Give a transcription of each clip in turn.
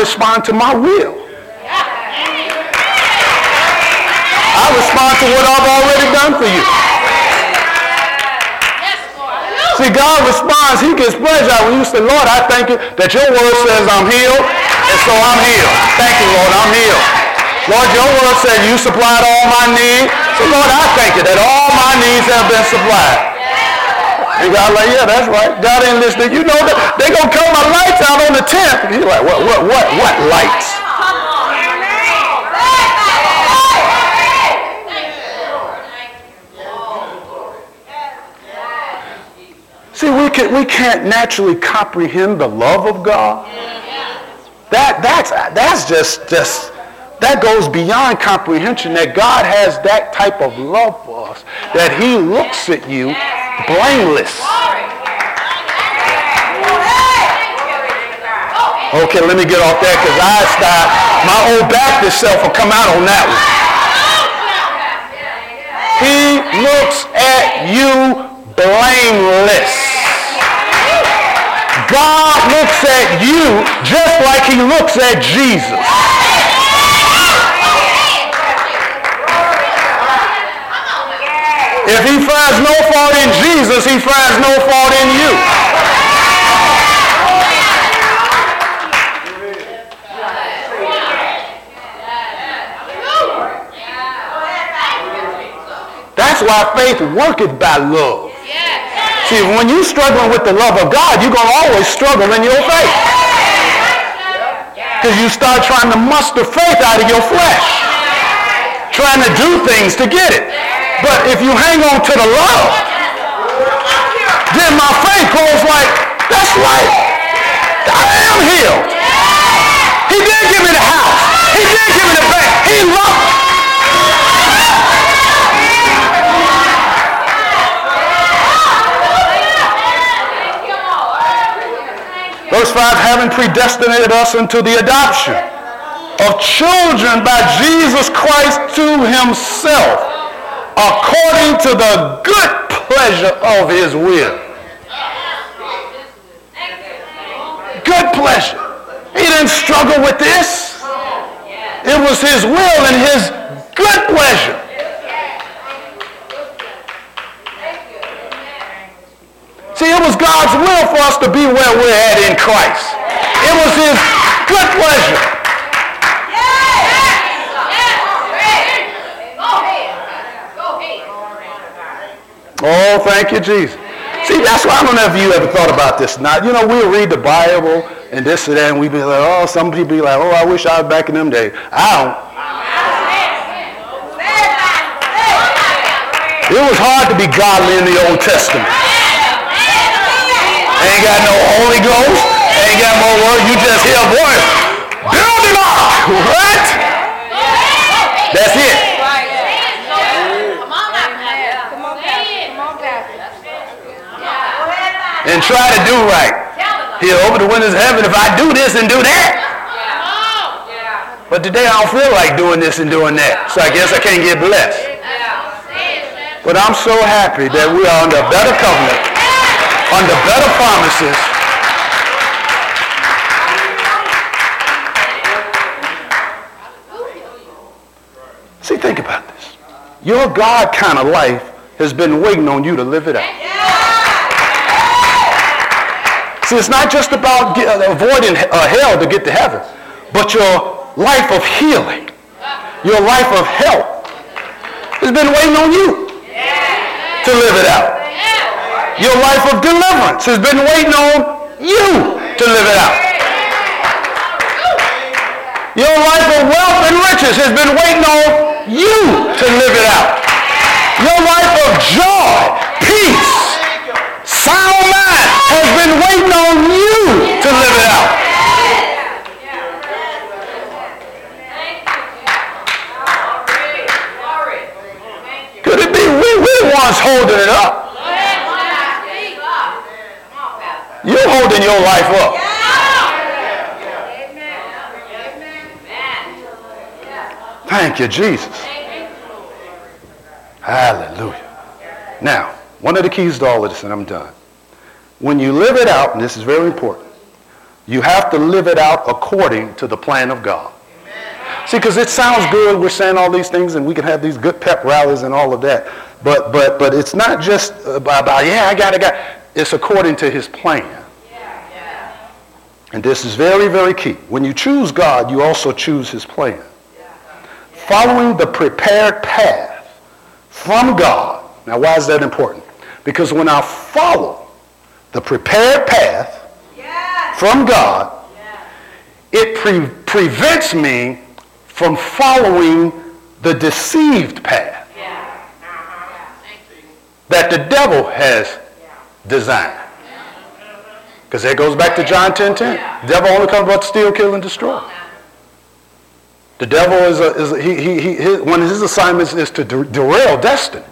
respond to my will. I respond to what I've already done for you. See, God responds. He gets pleasure when you say, Lord, I thank you that your word says I'm healed, and so I'm healed. Thank you, Lord, I'm healed. Lord, your word said you supplied all my needs. So, Lord, I thank you that all my needs have been supplied. And God like, yeah, that's right. God ain't listening. You know that they gonna cut my lights out on the 10th. He's like, what, what, what, what lights? See, we, can, we can't naturally comprehend the love of God. That, that's, that's just, just, that goes beyond comprehension that God has that type of love for us, that he looks at you blameless. Okay, let me get off that because I start, my old Baptist self will come out on that one. He looks at you blameless. God looks at you just like he looks at Jesus. If he finds no fault in Jesus, he finds no fault in you. That's why faith worketh by love. See, when you're struggling with the love of God, you're going to always struggle in your faith. Because you start trying to muster faith out of your flesh. Trying to do things to get it. But if you hang on to the love, then my faith goes like, that's right. I am healed. He did give me the house. He did give me the bank. He loved me. Verse 5, having predestinated us into the adoption of children by Jesus Christ to himself, according to the good pleasure of his will. Good pleasure. He didn't struggle with this. It was his will and his good pleasure. See, it was God's will for us to be where we're at in Christ. It was his good pleasure. Oh, thank you, Jesus. See, that's why I don't know if you ever thought about this. Now, you know, we'll read the Bible and this and that, and we be like, oh, some people be like, oh, I wish I was back in them days. I don't. It was hard to be godly in the Old Testament. Ain't got no Holy Ghost. Ain't got more word. You just hear a voice. Build up. What? That's it. And try to do right. He'll open the windows of heaven if I do this and do that. But today I don't feel like doing this and doing that. So I guess I can't get blessed. But I'm so happy that we are under better covenant under better promises. See, think about this. Your God kind of life has been waiting on you to live it out. See, it's not just about get, uh, avoiding uh, hell to get to heaven, but your life of healing, your life of health has been waiting on you to live it out. Your life of deliverance has been waiting on you to live it out. Your life of wealth and riches has been waiting on you to live it out. Your life of joy, peace, sound mind has been waiting on you to live it out. Could it be we, the ones holding it up? You're holding your life up. Thank you, Jesus. Hallelujah. Now, one of the keys to all of this, and I'm done. When you live it out, and this is very important, You have to live it out according to the plan of God. See, because it sounds good, we're saying all these things, and we can have these good pep rallies and all of that. But but but it's not just uh, about, about yeah, I got it, got. It's according to His plan. And this is very, very key. When you choose God, you also choose His plan. Following the prepared path from God. Now, why is that important? Because when I follow the prepared path from God, it pre- prevents me from following the deceived path that the devil has designed. Because that goes back to John 10 10. The devil only comes but to steal, kill, and destroy. The devil is, a, is a, he, he, he, his, one of his assignments is to derail destiny.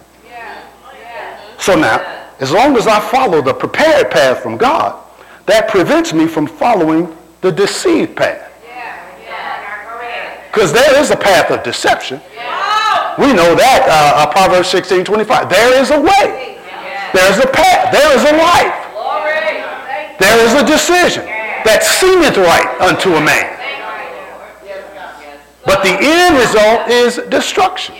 So now, as long as I follow the prepared path from God, that prevents me from following the deceived path. Because there is a path of deception. We know that, uh, uh, Proverbs 16, 25. There is a way. There's a path. There is a life. There is a decision that seemeth right unto a man. But the end result is destruction.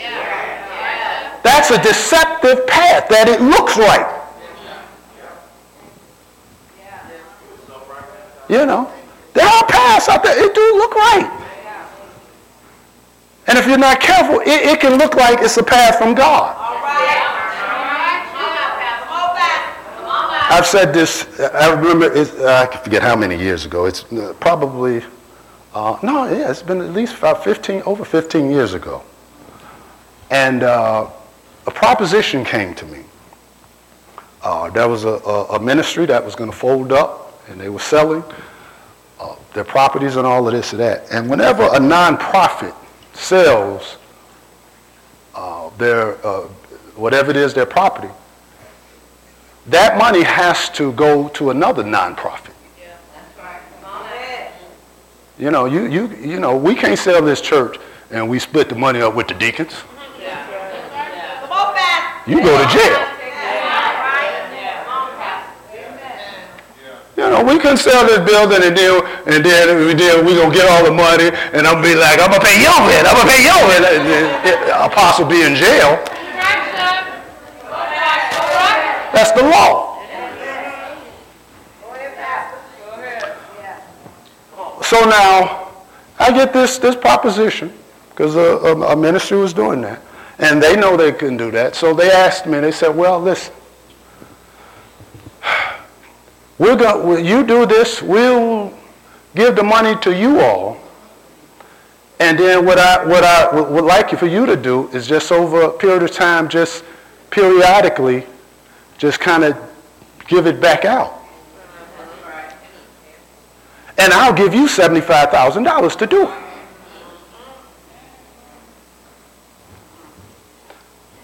That's a deceptive path that it looks right. You know, there are paths out there. It do look right. And if you're not careful, it, it can look like it's a path from God. I've said this, I remember, I can forget how many years ago. It's uh, probably, uh, no, yeah, it's been at least about 15, over 15 years ago. And uh, a proposition came to me. Uh, there was a, a, a, ministry that was going to fold up, and they were selling uh, their properties and all of this and that. And whenever a nonprofit sells uh, their, whatever it is, their property, that money has to go to another nonprofit. Yeah, that's right. You know, you, you, you know, we can't sell this church and we split the money up with the deacons. You go to jail. You know, we can sell this building and then and then, then we're gonna get all the money and I'm be like, I'm gonna pay your rent, I'm gonna pay your rent. Apostle be in jail. That's the law. So now, I get this, this proposition, because a, a, a, ministry was doing that. And they know they couldn't do that. So they asked me, they said, well, listen, we're going you do this, we'll give the money to you all. And then what I, what I would like for you to do is just over a period of time, just periodically just kind of give it back out. And I'll give you $75,000 to do it.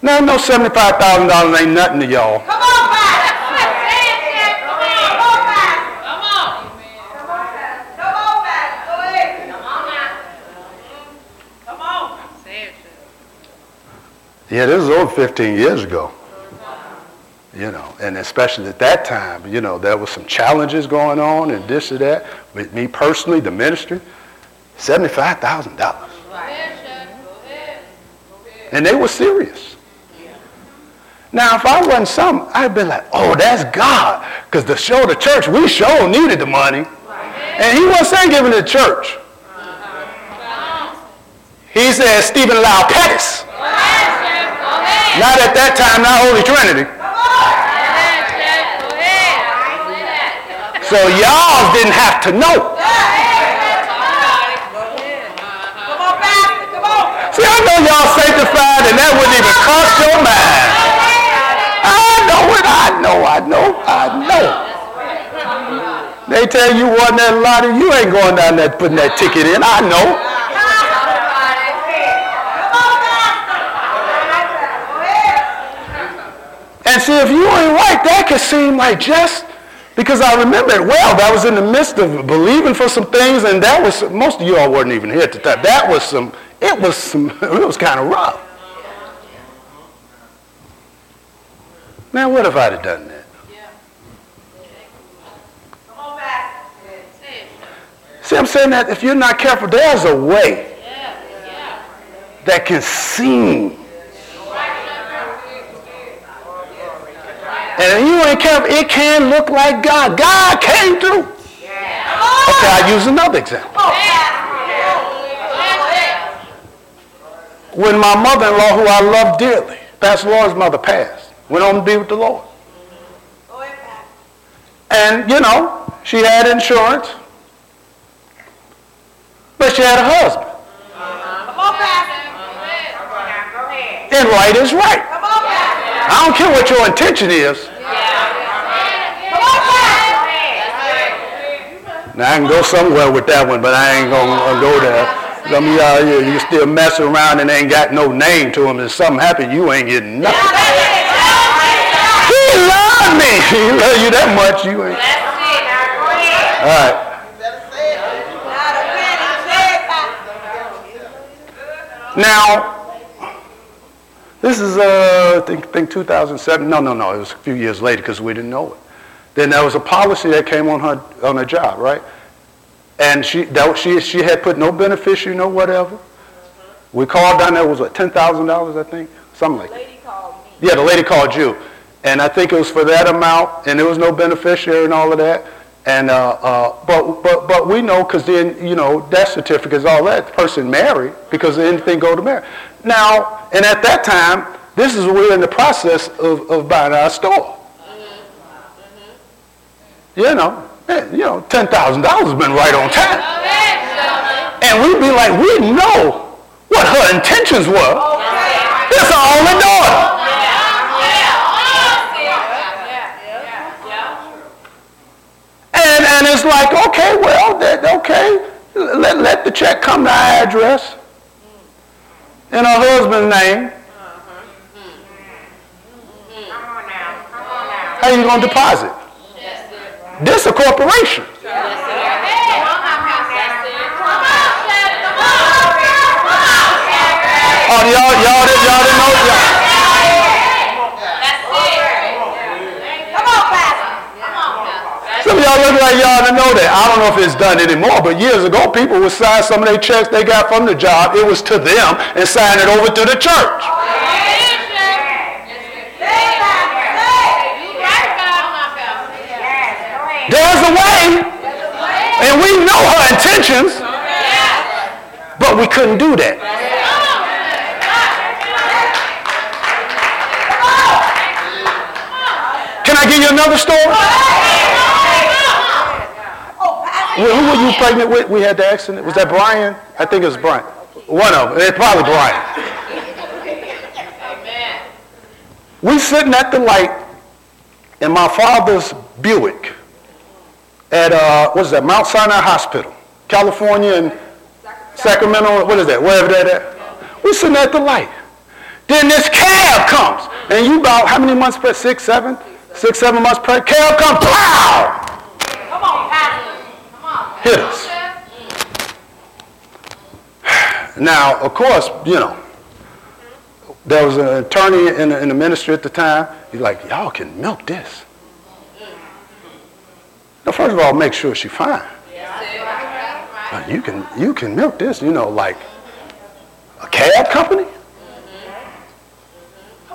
Now, no $75,000 ain't nothing to y'all. Come on, back. Come on, back. Come on. Come on, back. Come on, back. Go ahead. Come on now. Come on. Yeah, this was over 15 years ago you know, and especially at that time, you know, there was some challenges going on and this or that. With me personally, the ministry, seventy-five thousand dollars, and they were serious. Now, if I wasn't some, I'd be like, oh, that's God, because to show the church, we sure needed the money, and He wasn't saying giving to the church. He said Stephen Lau Pettis. Not at that time, not Holy Trinity. So y'all didn't have to know. See, I know y'all sanctified and that wouldn't even cross your mind. I know it. I know. I know. They tell you won that lottery, you ain't going down there putting that ticket in. I know. And see, if you ain't right, that could seem like just because I remember it well. That was in the midst of believing for some things, and that was most of you all weren't even here at the time. That was some. It was some. It was kind of rough. Now, what if I'd have done that? See, I'm saying that if you're not careful, there's a way that can seem. And if you ain't careful, it can look like God. God came through. Okay, I'll use another example. When my mother-in-law, who I love dearly, Pastor Lord's mother passed, went on to be with the Lord. And, you know, she had insurance, but she had a husband. And right is right. I don't care what your intention is. Now I can go somewhere with that one, but I ain't gonna go there. Some of y'all here, you still messing around and ain't got no name to him. If something happen, you ain't getting nothing. He love me. He love you that much. You ain't. All right. Now, this is, uh, I think, think 2007. No, no, no. It was a few years later because we didn't know it. Then there was a policy that came on her on her job, right? And she, that, she, she had put no beneficiary, no whatever. We called down there, was what, $10,000, I think? Something like that. Yeah, the lady called you. And I think it was for that amount, and there was no beneficiary and all of that. And, uh, uh, but, but, but we know because then, you know, death certificates, all that, person married because anything go to marriage. Now, and at that time, this is we're in the process of, of buying our store. You know, man, you know, $10,000 has been right on time. And we'd be like, we know what her intentions were. This our only daughter. And, it's like, okay, well, okay, let, let the check come to our address in her husband's name. How you going to deposit? This a corporation. Oh, y'all, y'all, y'all didn't know that. Some of y'all look like y'all didn't know that. I don't know if it's done anymore, but years ago, people would sign some of their checks they got from the job. It was to them and sign it over to the church. There's a way. And we know her intentions. But we couldn't do that. Can I give you another story? Well, who were you pregnant with? We had the accident. Was that Brian? I think it was Brian. One of them. It's probably Brian. We sitting at the light in my father's Buick at, uh, what is that, Mount Sinai Hospital, California and Sacramento, what is that, wherever that at. We're sitting at the light. Then this cab comes, and you about how many months pregnant? Six, seven? Six, seven months pregnant. Cab comes, pow! Come on, Pastor. Come on. Hit us. Now, of course, you know, there was an attorney in the, in the ministry at the time. He's like, y'all can milk this. Now, first of all, make sure she's fine. You can you can milk this, you know, like a cab company.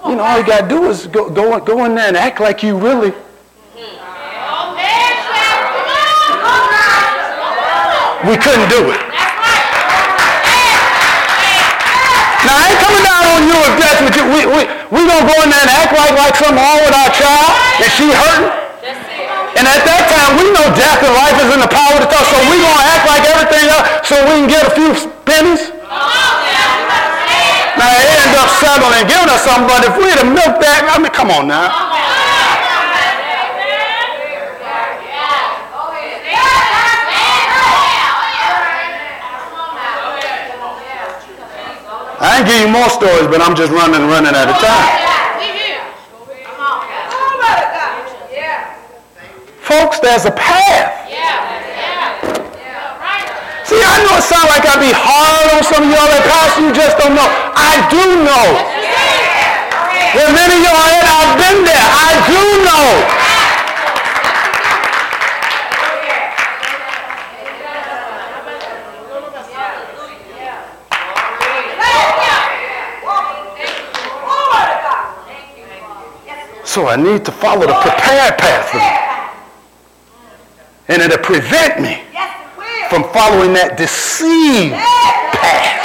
You know, all you gotta do is go go go in there and act like you really. We couldn't do it. Now I ain't coming down on you if that's what you we we we gonna go in there and act like like something wrong with our child and she hurting. And at that time, we know death and life is in the power of the tongue, so we going to act like everything else so we can get a few pennies. Now, they end up settling and giving us something, but if we had milked that, I mean, come on now. I ain't give you more stories, but I'm just running, running at a time. Folks, there's a path. Yeah. Yeah. See, I know it sounds like I be hard on some of y'all that pastor, you just don't know. I do know. Where many of y'all at, I've been there. I do know. So I need to follow the prepared path. And it'll prevent me from following that deceived path.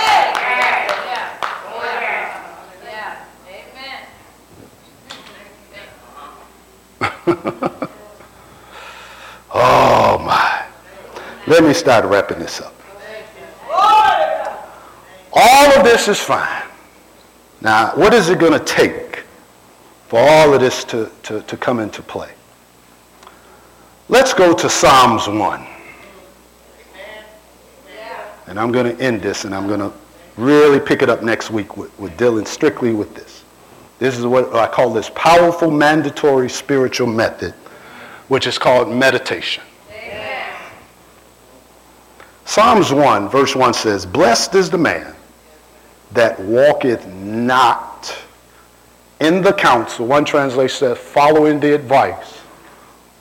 oh my. Let me start wrapping this up. All of this is fine. Now, what is it going to take for all of this to, to, to come into play? Let's go to Psalms 1. And I'm going to end this and I'm going to really pick it up next week with, with dealing strictly with this. This is what I call this powerful mandatory spiritual method, which is called meditation. Amen. Psalms 1, verse 1 says, Blessed is the man that walketh not in the counsel. One translation says, following the advice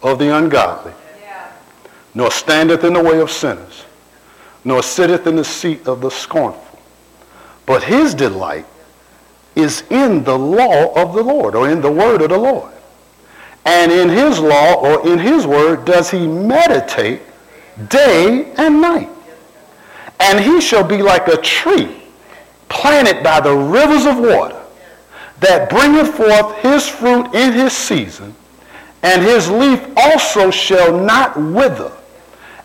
of the ungodly, yeah. nor standeth in the way of sinners, nor sitteth in the seat of the scornful. But his delight is in the law of the Lord, or in the word of the Lord. And in his law, or in his word, does he meditate day and night. And he shall be like a tree planted by the rivers of water, that bringeth forth his fruit in his season, and his leaf also shall not wither.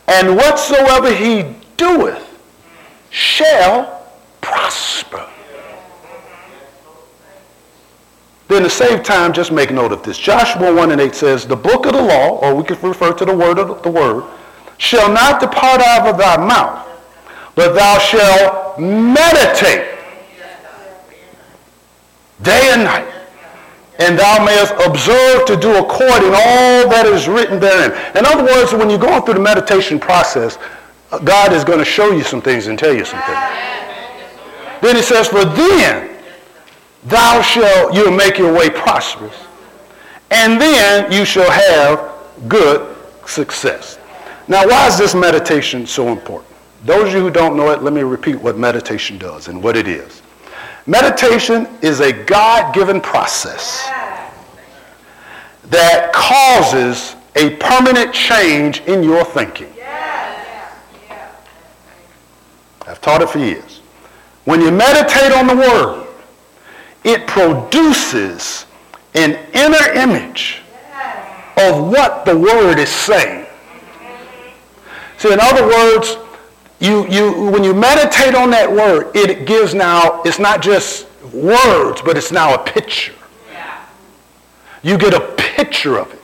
And whatsoever he doeth shall prosper. Then to save time, just make note of this. Joshua 1 and 8 says, The book of the law, or we could refer to the word of the word, shall not depart out of thy mouth, but thou shalt meditate day and night, and thou mayest observe to do according all that is written therein. In other words, when you're going through the meditation process, uh, God is going to show you some things and tell you some things. Then he says, For then thou shalt, you'll make your way prosperous, and then you shall have good success. Now, why is this meditation so important? Those of you who don't know it, let me repeat what meditation does and what it is. Meditation is a God-given process that causes a permanent change in your thinking. I've taught it for years. When you meditate on the Word, it produces an inner image of what the Word is saying. See, in other words, you, you, when you meditate on that word, it gives now, it's not just words, but it's now a picture. You get a picture of it.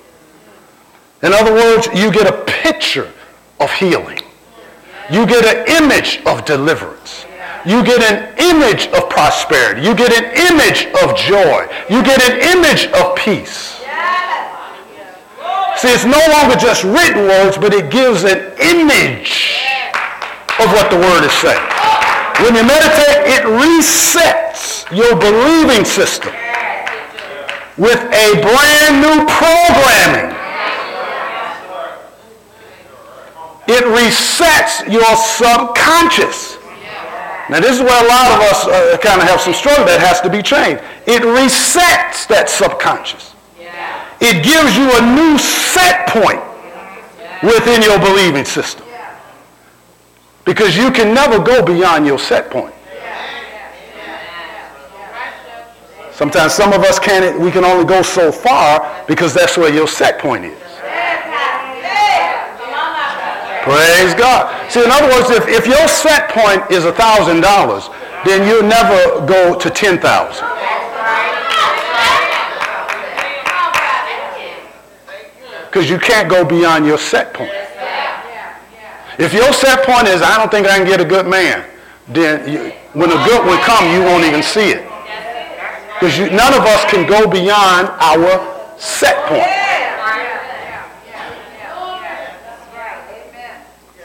In other words, you get a picture of healing. You get an image of deliverance. You get an image of prosperity. You get an image of joy. You get an image of peace. See, it's no longer just written words, but it gives an image of what the word is saying. When you meditate, it resets your believing system with a brand new programming. It resets your subconscious. Now, this is where a lot of us uh, kind of have some struggle that has to be changed. It resets that subconscious. It gives you a new set point within your believing system. Because you can never go beyond your set point. Sometimes some of us can't, we can only go so far because that's where your set point is. Praise God. See, in other words, if, if your set point is $1,000, then you'll never go to 10000 Because you can't go beyond your set point. If your set point is, I don't think I can get a good man, then you, when a good one comes, you won't even see it. Because none of us can go beyond our set point.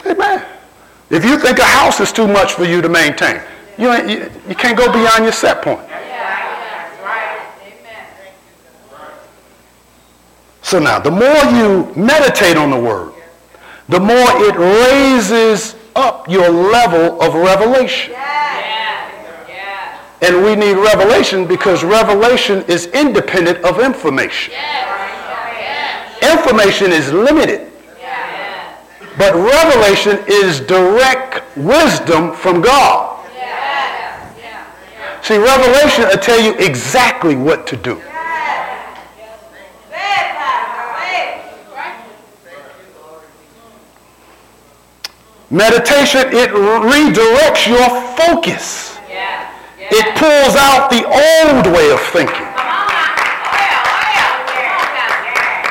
Amen. If you think a house is too much for you to maintain, you, you, you can't go beyond your set point. So now, the more you meditate on the word, the more it raises up your level of revelation. And we need revelation because revelation is independent of information. Information is limited. But revelation is direct wisdom from God. See, revelation will tell you exactly what to do. Meditation, it redirects your focus. It pulls out the old way of thinking.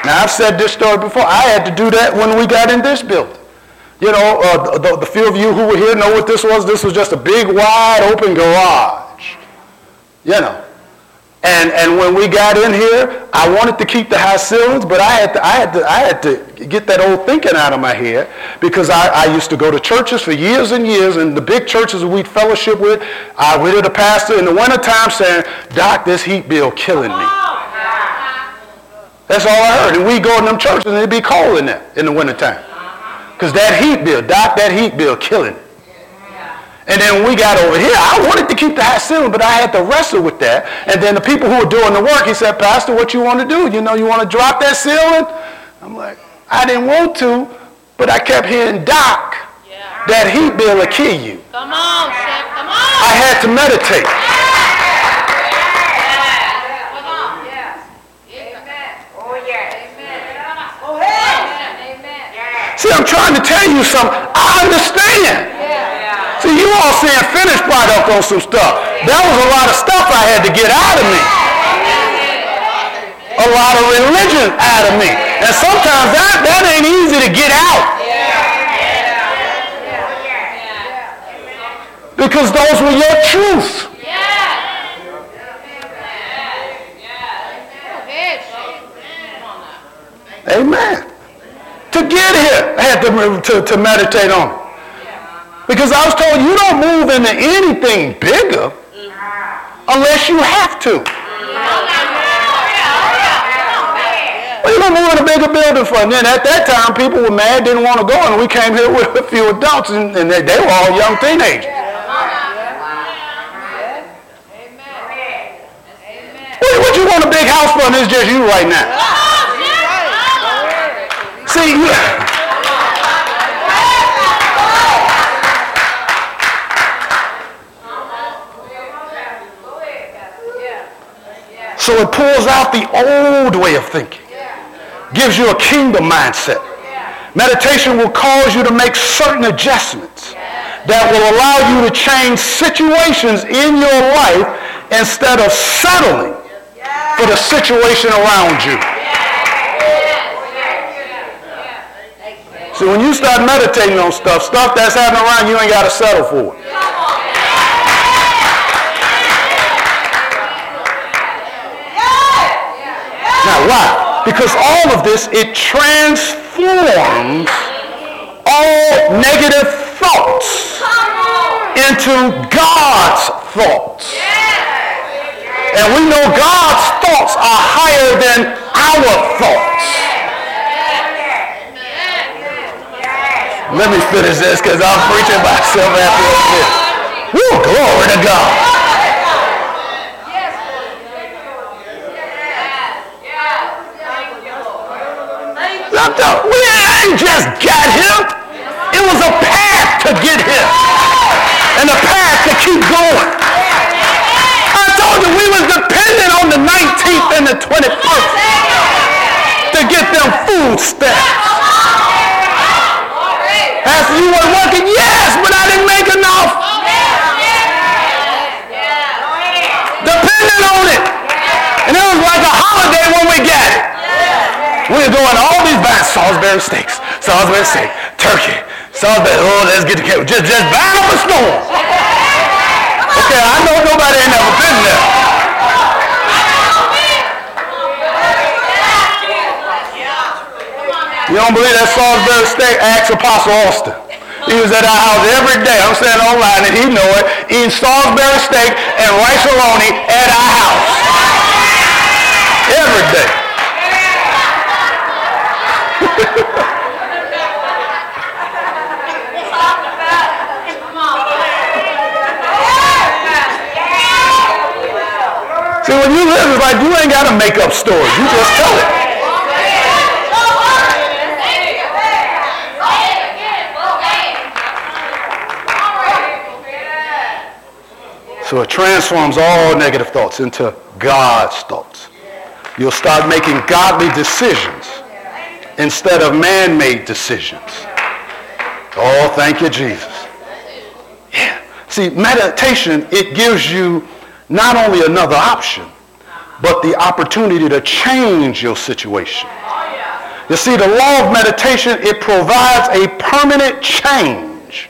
Now, I've said this story before. I had to do that when we got in this building. You know, uh, the, the few of you who were here know what this was. This was just a big, wide open garage. You know. And, and when we got in here, I wanted to keep the high ceilings, but I had to, I had to, I had to get that old thinking out of my head because I, I used to go to churches for years and years, and the big churches we'd fellowship with, I would hear the pastor in the wintertime saying, Doc, this heat bill killing me. That's all I heard. And we'd go in them churches and it'd be cold in there in the wintertime. Because that heat bill, Doc, that heat bill killing. And then we got over here, I wanted to keep the high ceiling, but I had to wrestle with that. And then the people who were doing the work, he said, Pastor, what you want to do? You know, you want to drop that ceiling? I'm like, I didn't want to, but I kept hearing, Doc, yeah. that heat bill will kill you. Come on, Chef, come on. I had to meditate. Come on. Amen. Oh yeah. Amen. Oh man. Amen. See, I'm trying to tell you something. I understand. See, you all saying finished product on some stuff. That was a lot of stuff I had to get out of me. A lot of religion out of me. And sometimes that, that ain't easy to get out. Because those were your truths. Amen. To get here, I had to, to, to meditate on it. Because I was told you don't move into anything bigger unless you have to. Well, you don't move in a bigger building for. And then at that time, people were mad, didn't want to go, and we came here with a few adults, and, and they, they were all young teenagers. What, what you want a big house for, and it's just you right now? See, you, So it pulls out the old way of thinking, gives you a kingdom mindset. Meditation will cause you to make certain adjustments that will allow you to change situations in your life instead of settling for the situation around you. See, when you start meditating on stuff, stuff that's happening around you ain't got to settle for it. Now, why? Because all of this, it transforms all negative thoughts into God's thoughts. And we know God's thoughts are higher than our thoughts. Let me finish this because I'm preaching myself after this. Woo, glory to God. We ain't just got here. It was a path to get here. And a path to keep going. I told you we was dependent on the 19th and the 21st to get them food stamps. Pastor, you weren't working? Yes, but I didn't make enough. Dependent on it. And it was like a holiday when we got it. We're doing all these buying Salisbury steaks, Salisbury steak, turkey, Salisbury. Oh, let's get the cake. Just, just buying up a storm. Okay, I know nobody ain't never been there. You don't believe that Salisbury steak? Ask Apostle Austin. He was at our house every day. I'm saying online, and he know it. Eating Salisbury steak and rice at our house. Every day. When you live, it's like you ain't got to make up stories. You just tell it. So it transforms all negative thoughts into God's thoughts. You'll start making godly decisions instead of man-made decisions. Oh, thank you, Jesus. Yeah. See, meditation, it gives you not only another option, but the opportunity to change your situation. You see, the law of meditation, it provides a permanent change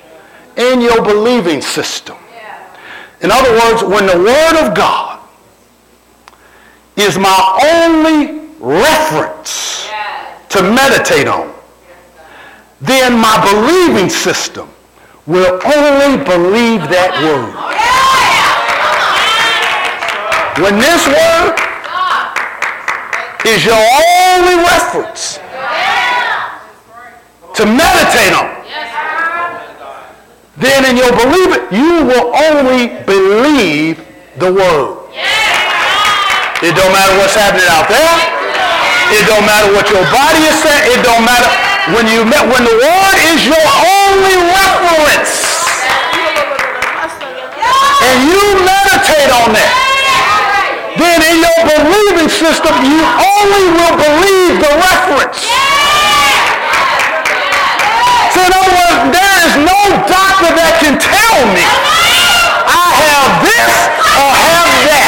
in your believing system. In other words, when the Word of God is my only reference to meditate on, then my believing system will only believe that word. When this word is your only reference to meditate on, then in your believing, you will only believe the word. It don't matter what's happening out there. It don't matter what your body is saying. It don't matter when you met when the word is your only reference. And you meditate on that. Then in your believing system, you only will believe the reference. So in other words, there is no doctor that can tell me I have this or have that.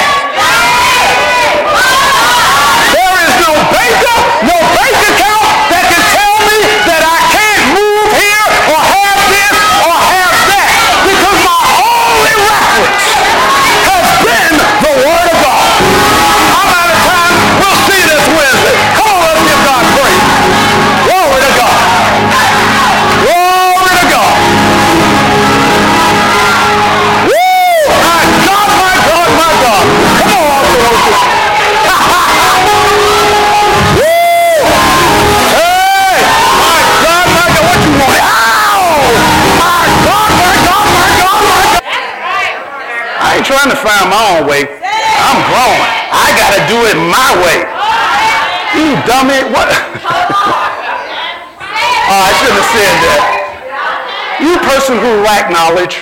Trying to find my own way. I'm growing. I gotta do it my way. You dummy. What? oh, I shouldn't have said that. You person who lack knowledge.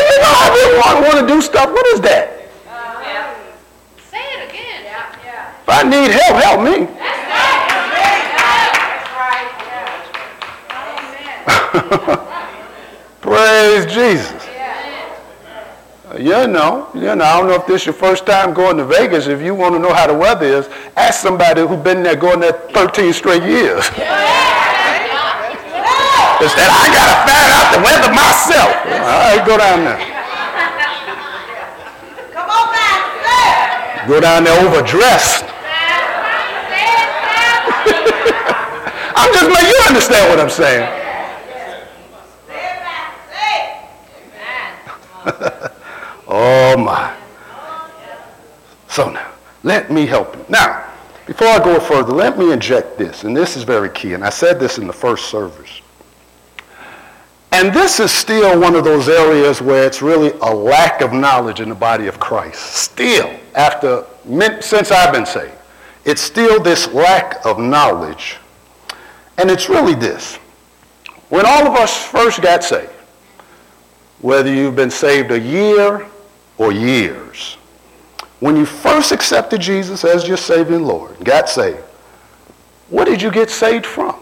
You know, I really want, want to do stuff. What is that? Say it again. If I need help, help me. Praise Jesus. You know, you know, I don't know if this is your first time going to Vegas. If you want to know how the weather is, ask somebody who's been there going there 13 straight years. Instead, I got to find out the weather myself. All right, go down there. Come on back. Go down there overdressed. I'm just making you understand what I'm saying. Say it back. Say it. Oh my. So now, let me help you. Now, before I go further, let me inject this, and this is very key, and I said this in the first service. And this is still one of those areas where it's really a lack of knowledge in the body of Christ. Still, after since I've been saved, it's still this lack of knowledge. And it's really this. When all of us first got saved, whether you've been saved a year or years. When you first accepted Jesus as your Savior and Lord, got saved, what did you get saved from?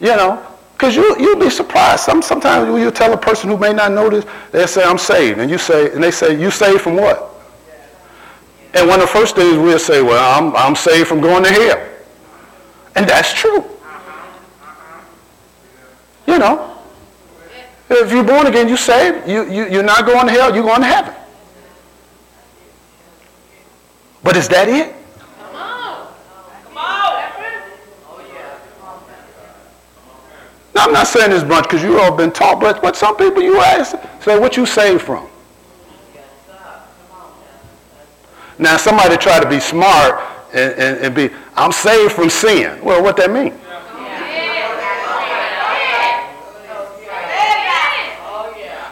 You know, because you, you'll be surprised. Some, sometimes you tell a person who may not know this, they'll say, I'm saved. And you say, and they say, you saved from what? And one of the first things we'll say, well, I'm, I'm saved from going to hell. And that's true. You know, if you're born again, you saved. You, you, you're not going to hell, you're going to heaven. But is that it? Come on. Come on. Now, I'm not saying this bunch because you all been taught, but, but some people you ask, say, what you saved from? Now, somebody try to be smart and, and, and be, I'm saved from sin. Well, what that mean?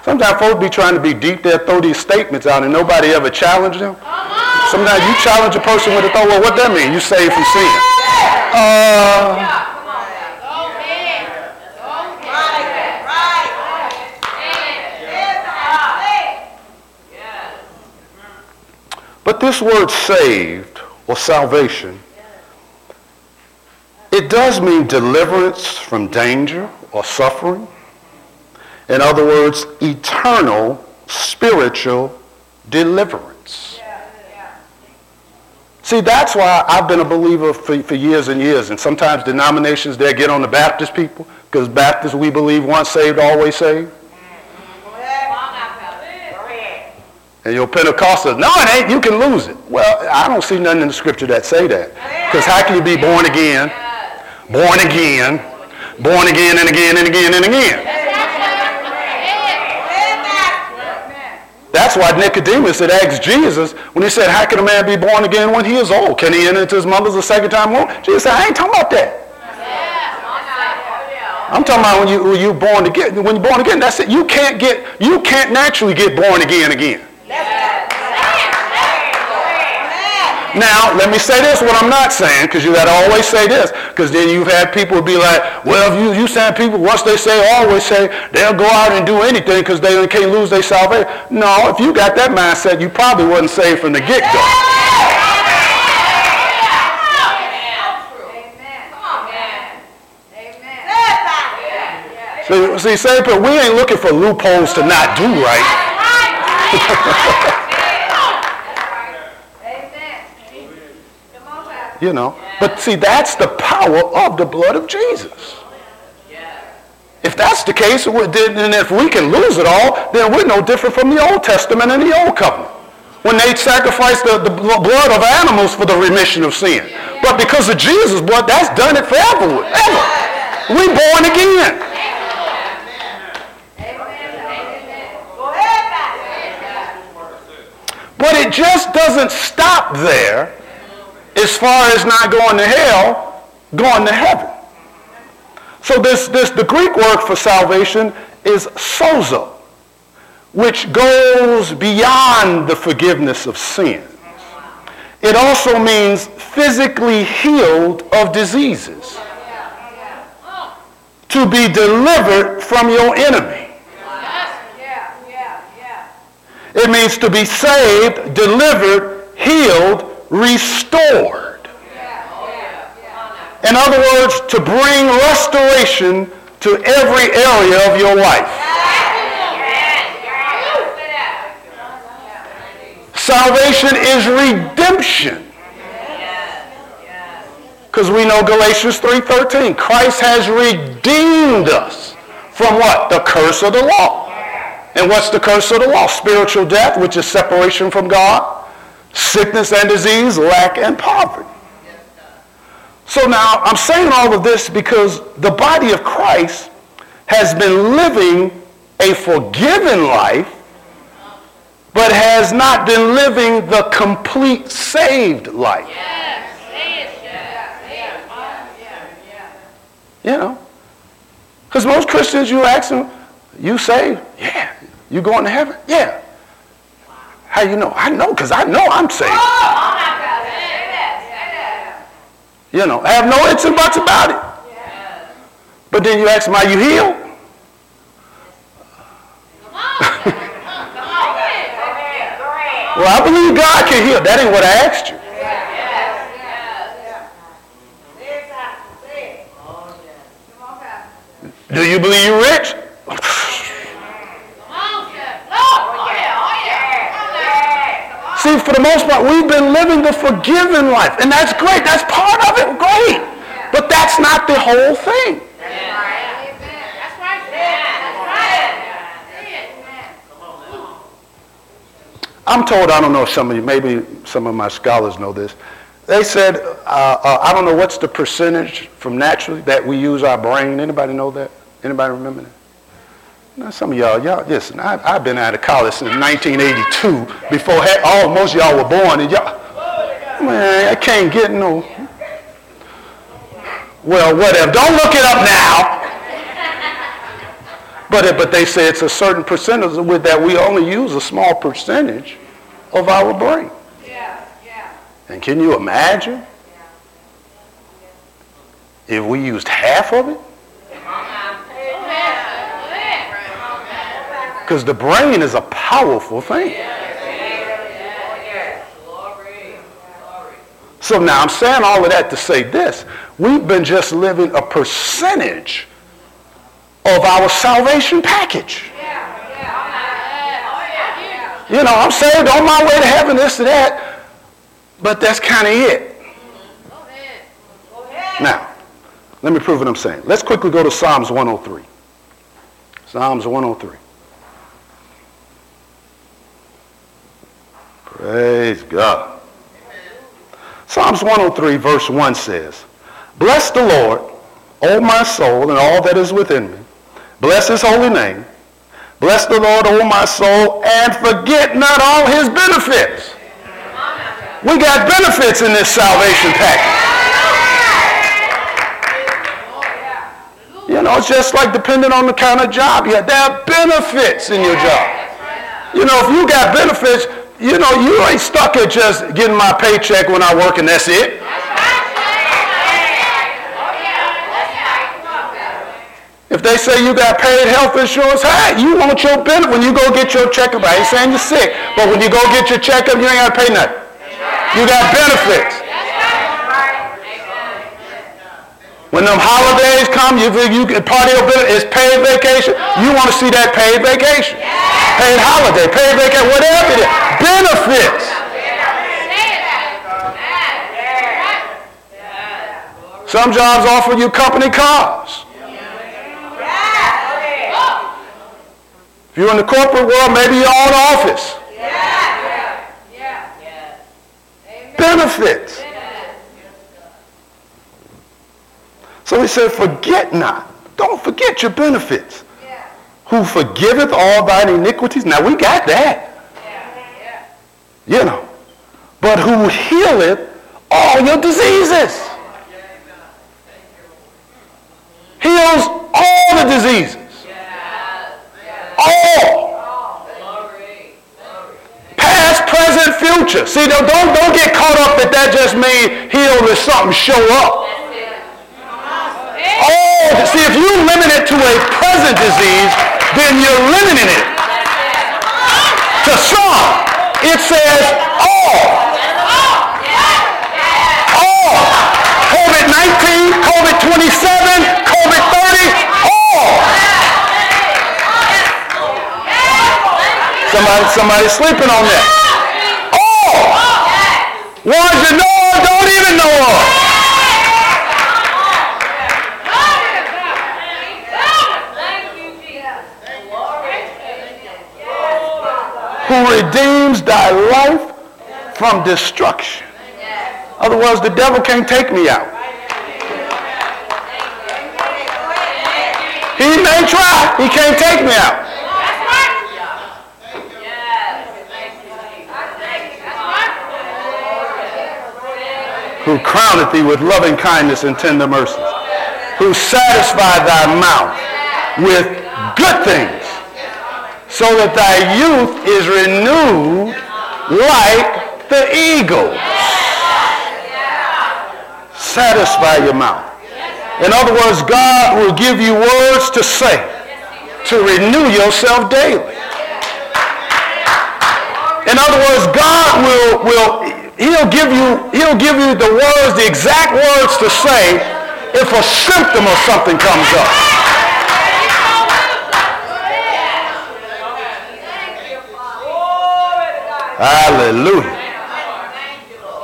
Sometimes folks be trying to be deep, they'll throw these statements out and nobody ever challenge them. Sometimes you challenge a person with a thought, well, what that mean? You saved from sin. Uh, Go ahead. Go ahead. but this word saved or salvation, it does mean deliverance from danger or suffering. In other words, eternal spiritual deliverance. See, that's why I've been a believer for, for years and years. And sometimes denominations, they get on the Baptist people because Baptists, we believe once saved, always saved. And your Pentecostals, no, it ain't. You can lose it. Well, I don't see nothing in the scripture that say that. Because how can you be born again, born again, born again and again and again and again? That's why Nicodemus had asked Jesus when he said, how can a man be born again when he is old? Can he enter into his mother's a second time womb? Jesus said, I ain't talking about that. I'm talking about when you when you born again. When you're born again, that's it. You can't get you can't naturally get born again again. Now, let me say this, what I'm not saying, because you got to always say this, because then you've had people be like, well, if you, you saying people, once they say, always say, they'll go out and do anything because they can't lose their salvation. No, if you got that mindset, you probably wasn't saved from the get-go. See, see, say, but we ain't looking for loopholes to not do right. You know, but see, that's the power of the blood of Jesus. If that's the case, and if we can lose it all, then we're no different from the Old Testament and the Old Covenant. When they sacrificed the, the blood of animals for the remission of sin. But because of Jesus' blood, that's done it forever. Ever. We born again. But it just doesn't stop there as far as not going to hell, going to heaven. So this, this the Greek word for salvation is sozo, which goes beyond the forgiveness of sins. It also means physically healed of diseases. To be delivered from your enemy. It means to be saved, delivered, healed, restored. In other words, to bring restoration to every area of your life. Salvation is redemption. Because we know Galatians 3.13. Christ has redeemed us from what? The curse of the law. And what's the curse of the law? Spiritual death, which is separation from God, sickness and disease, lack and poverty. So now I'm saying all of this because the body of Christ has been living a forgiven life, but has not been living the complete saved life. You know? Because most Christians, you ask them, you saved? Yeah. You going to heaven? Yeah. How you know? I know because I know I'm saved. You know, I have no ifs and buts about it. But then you ask them, are you healed? Well, I believe God can heal. That ain't what I asked you. Do you believe you're rich? See, for the most part, we've been living the forgiven life. And that's great. That's part of it. Great. But that's not the whole thing. I'm told, I don't know some of you, maybe some of my scholars know this. They said, uh, uh, I don't know what's the percentage from naturally that we use our brain. Anybody know that? Anybody remember that? Now, some of y'all, y'all, listen, I, I've been out of college since 1982 before all, most of y'all were born. And y'all, man, I can't get no. Well, whatever. Don't look it up now. But, it, but they say it's a certain percentage with that we only use a small percentage of our brain. Yeah, yeah. And can you imagine if we used half of it? Because the brain is a powerful thing. So now I'm saying all of that to say this. We've been just living a percentage of our salvation package. You know, I'm saved on my way to heaven, this to that. But that's kind of it. Now, let me prove what I'm saying. Let's quickly go to Psalms 103. Psalms 103. Praise God. Psalms 103, verse 1 says, Bless the Lord, O my soul, and all that is within me. Bless his holy name. Bless the Lord, O my soul, and forget not all his benefits. We got benefits in this salvation package. You know, it's just like depending on the kind of job you have. There are benefits in your job. You know, if you got benefits, you know, you ain't stuck at just getting my paycheck when I work and that's it. If they say you got paid health insurance, hey, you want your benefit when you go get your checkup. I ain't saying you're sick, but when you go get your checkup, you ain't got to pay nothing. You got benefits. When them holidays come, you you can party your benefit. It's paid vacation. You want to see that paid vacation, paid holiday, paid vacation, whatever it is. Benefits. Some jobs offer you company cars. If you're in the corporate world, maybe you're own office. Benefits. So he said, forget not. Don't forget your benefits. Who forgiveth all thine iniquities. Now we got that. You know. But who healeth all your diseases. Heals all the diseases. All. Past, present, future. See, don't, don't, get caught up that that just means heal is something show up. Oh, see, if you limit it to a present disease, then you're limiting it. It says all. All. COVID-19, COVID-27, COVID-30, all. Somebody, somebody sleeping on that. All. Ones you know of, don't even know of. who redeems thy life from destruction. Otherwise, the devil can't take me out. He may try. He can't take me out. Who crowneth thee with loving kindness and tender mercies. Who satisfy thy mouth with good things so that thy youth is renewed like the eagle. Satisfy your mouth. In other words, God will give you words to say to renew yourself daily. In other words, God will, will he'll give you he'll give you the words, the exact words to say if a symptom of something comes up. Hallelujah.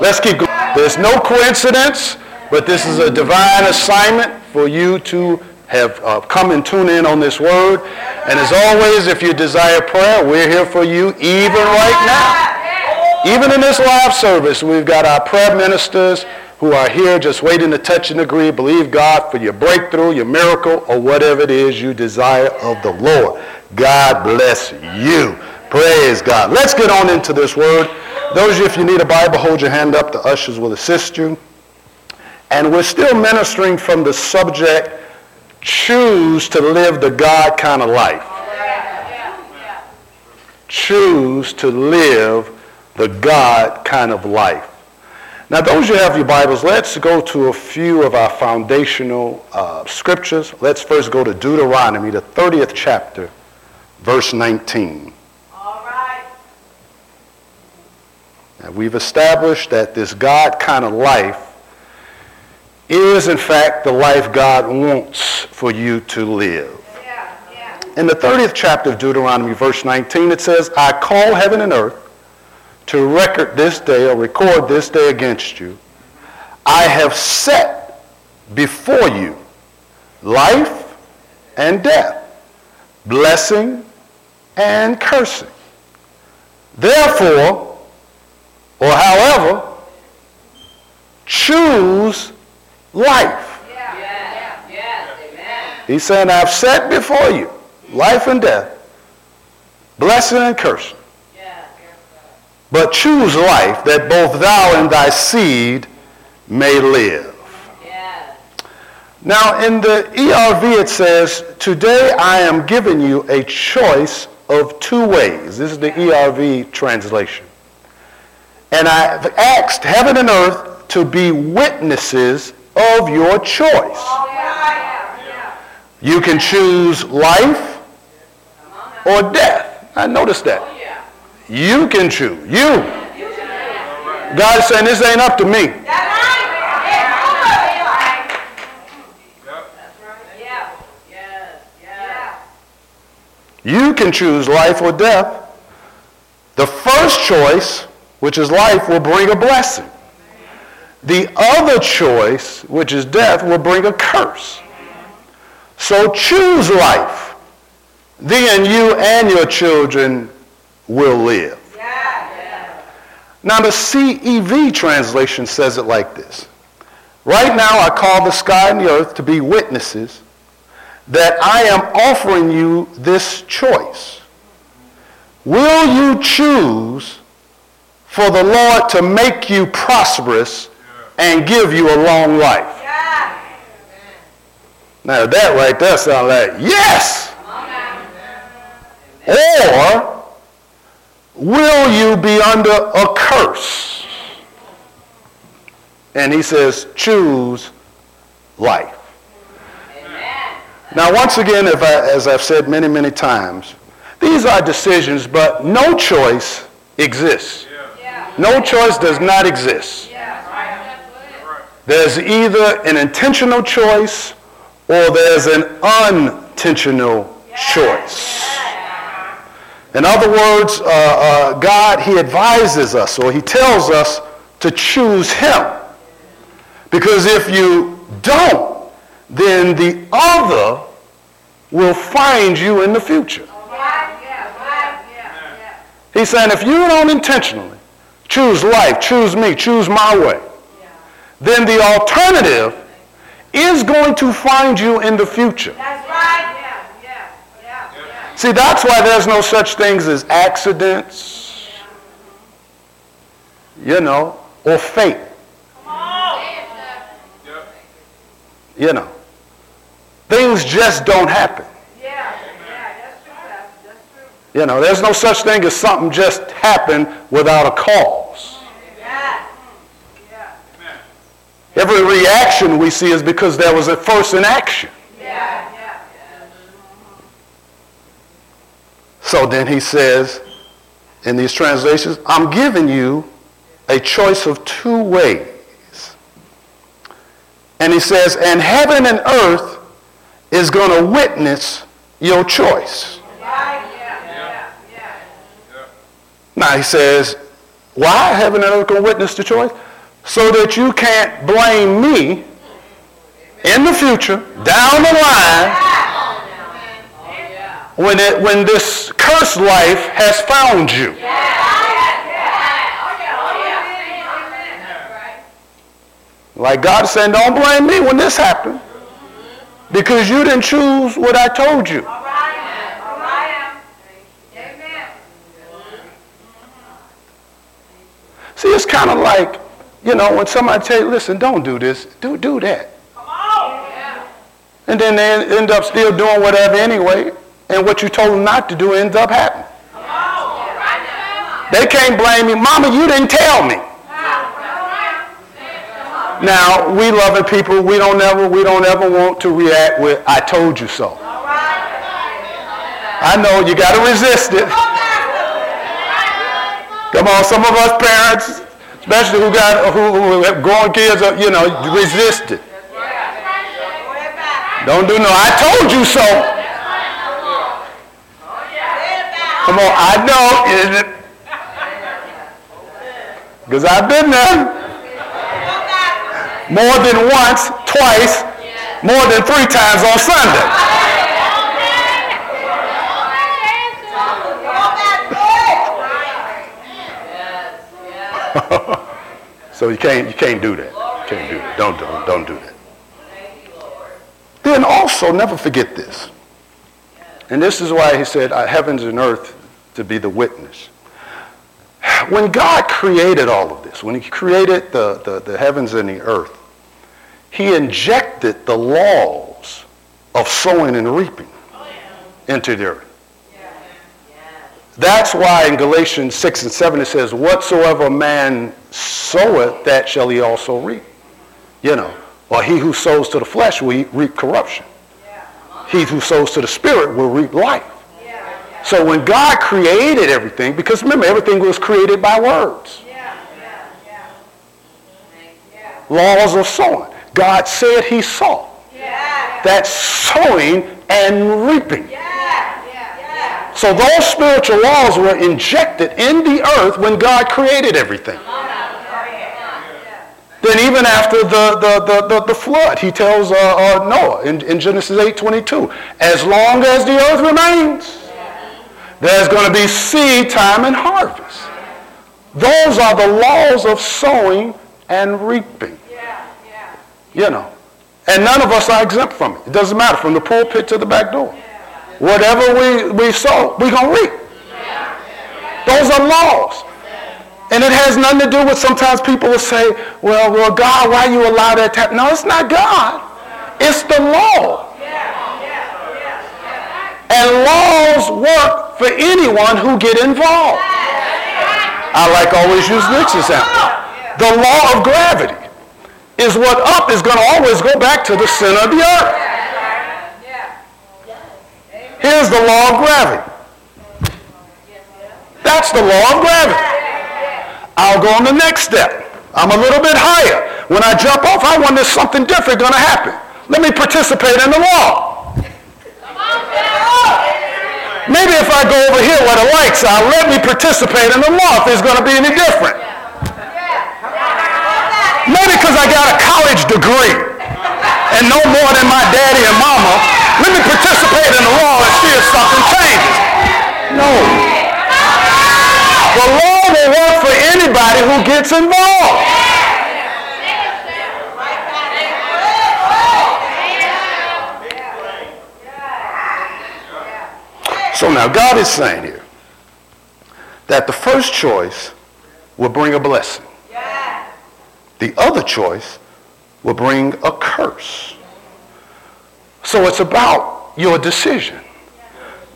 Let's keep going. There's no coincidence, but this is a divine assignment for you to have uh, come and tune in on this word. And as always, if you desire prayer, we're here for you even right now. Even in this live service, we've got our prayer ministers who are here just waiting to touch and agree. Believe God for your breakthrough, your miracle, or whatever it is you desire of the Lord. God bless you. Praise God. Let's get on into this word. Those of you, if you need a Bible, hold your hand up. The ushers will assist you. And we're still ministering from the subject choose to live the God kind of life. Choose to live the God kind of life. Now, those you have your Bibles, let's go to a few of our foundational uh, scriptures. Let's first go to Deuteronomy, the 30th chapter, verse 19. All right. We've established that this God kind of life is, in fact, the life God wants for you to live. Yeah, yeah. In the 30th chapter of Deuteronomy, verse 19, it says, I call heaven and earth to record this day or record this day against you. I have set before you life and death, blessing and cursing. Therefore, or however, choose life. Yes. Yes. Amen. He's saying, I've set before you life and death, blessing and cursing. But choose life that both thou and thy seed may live. Now, in the ERV, it says, Today I am giving you a choice of two ways. This is the ERV translation. And I've asked heaven and earth to be witnesses of your choice. You can choose life or death. I noticed that. You can choose. You. You can do it. God is saying this ain't up to me. You can choose life or death. The first choice, which is life, will bring a blessing. The other choice, which is death, will bring a curse. So choose life. Then you and your children will live. Now the CEV translation says it like this. Right now I call the sky and the earth to be witnesses that I am offering you this choice. Will you choose for the Lord to make you prosperous and give you a long life? Now that right there sounds like yes. Or will you be under a curse? And he says, choose life. Amen. Now, once again, if I, as I've said many, many times, these are decisions, but no choice exists. No choice does not exist. Yeah. That's what it is. There's either an intentional choice or there's an unintentional choice. In other words, uh, uh, God, He advises us or He tells us to choose Him. Because if you don't, then the other will find you in the future. Right, yeah, right, yeah, yeah. He's saying if you don't intentionally choose life, choose me, choose my way, then the alternative is going to find you in the future. That's right. Yeah, yeah, yeah, yeah. See, that's why there's no such things as accidents, you know, or fate, Come on. Say it, sir. you know. Things just don't happen. Yeah, yeah, that's true, Pastor, that's true. You know, there's no such thing as something just happened without a cause. Every reaction we see is because there was a first an action. So then he says in these translations, I'm giving you a choice of two ways. And he says, and heaven and earth is going to witness your choice. Right, yeah, yeah, yeah. Now he says, why heaven and earth going to witness the choice? So that you can't blame me in the future, down the line, when, it, when this cursed life has found you. Like God saying, don't blame me when this happened. Because you didn't choose what I told you. All right, all right. Amen. See, it's kind of like, you know, when somebody tell you, listen, don't do this, do, do that. Come on. Yeah, And then they end up still doing whatever anyway. And what you told them not to do ends up happening. They can't blame you. Mama, you didn't tell me. Now, we loving people, we don't ever, we don't ever want to react with, I told you so. I know you got to resist it. Come on, some of us parents, especially who got who, who have grown kids, uh, you know, resist it. Don't do no. I told you so. Come on, I know. Isn't it? Because I've been there more than once, twice, more than three times on Sunday. so you can't you can't do that. You can't do that. Don't don't don't do that. Then also never forget this. And this is why he said, uh, heavens and earth to be the witness. When God created all of this, when he created the, the, the heavens and the earth, he injected the laws of sowing and reaping into the earth. That's why in Galatians 6 and 7 it says, Whatsoever man soweth, that shall he also reap. You know, or he who sows to the flesh will reap corruption. He who sows to the spirit will reap life. So when God created everything, because remember, everything was created by words. Laws of sowing. God said he saw. That's sowing and reaping. So those spiritual laws were injected in the earth when God created everything. Then even after the, the, the, the, the flood, he tells uh, uh, Noah in, in Genesis 8.22, as long as the earth remains, there's going to be seed time and harvest. Those are the laws of sowing and reaping. You know. And none of us are exempt from it. It doesn't matter, from the pulpit to the back door. Whatever we, we sow, we're going to reap. Those are laws. And it has nothing to do with sometimes people will say, well, well, God, why you allow that to happen? No, it's not God. It's the law. And laws work for anyone who get involved. I like always use this example. The law of gravity is what up is going to always go back to the center of the earth. Here's the law of gravity. That's the law of gravity. I'll go on the next step. I'm a little bit higher. When I jump off, I wonder if something different going to happen. Let me participate in the law. Maybe if I go over here where the lights are, let me participate in the law if there's going to be any different. Maybe because I got a college degree and no more than my daddy and mama, let me participate in the law and see if something changes. No. The law will work for anybody who gets involved. So now God is saying here that the first choice will bring a blessing. The other choice will bring a curse. So it's about your decision.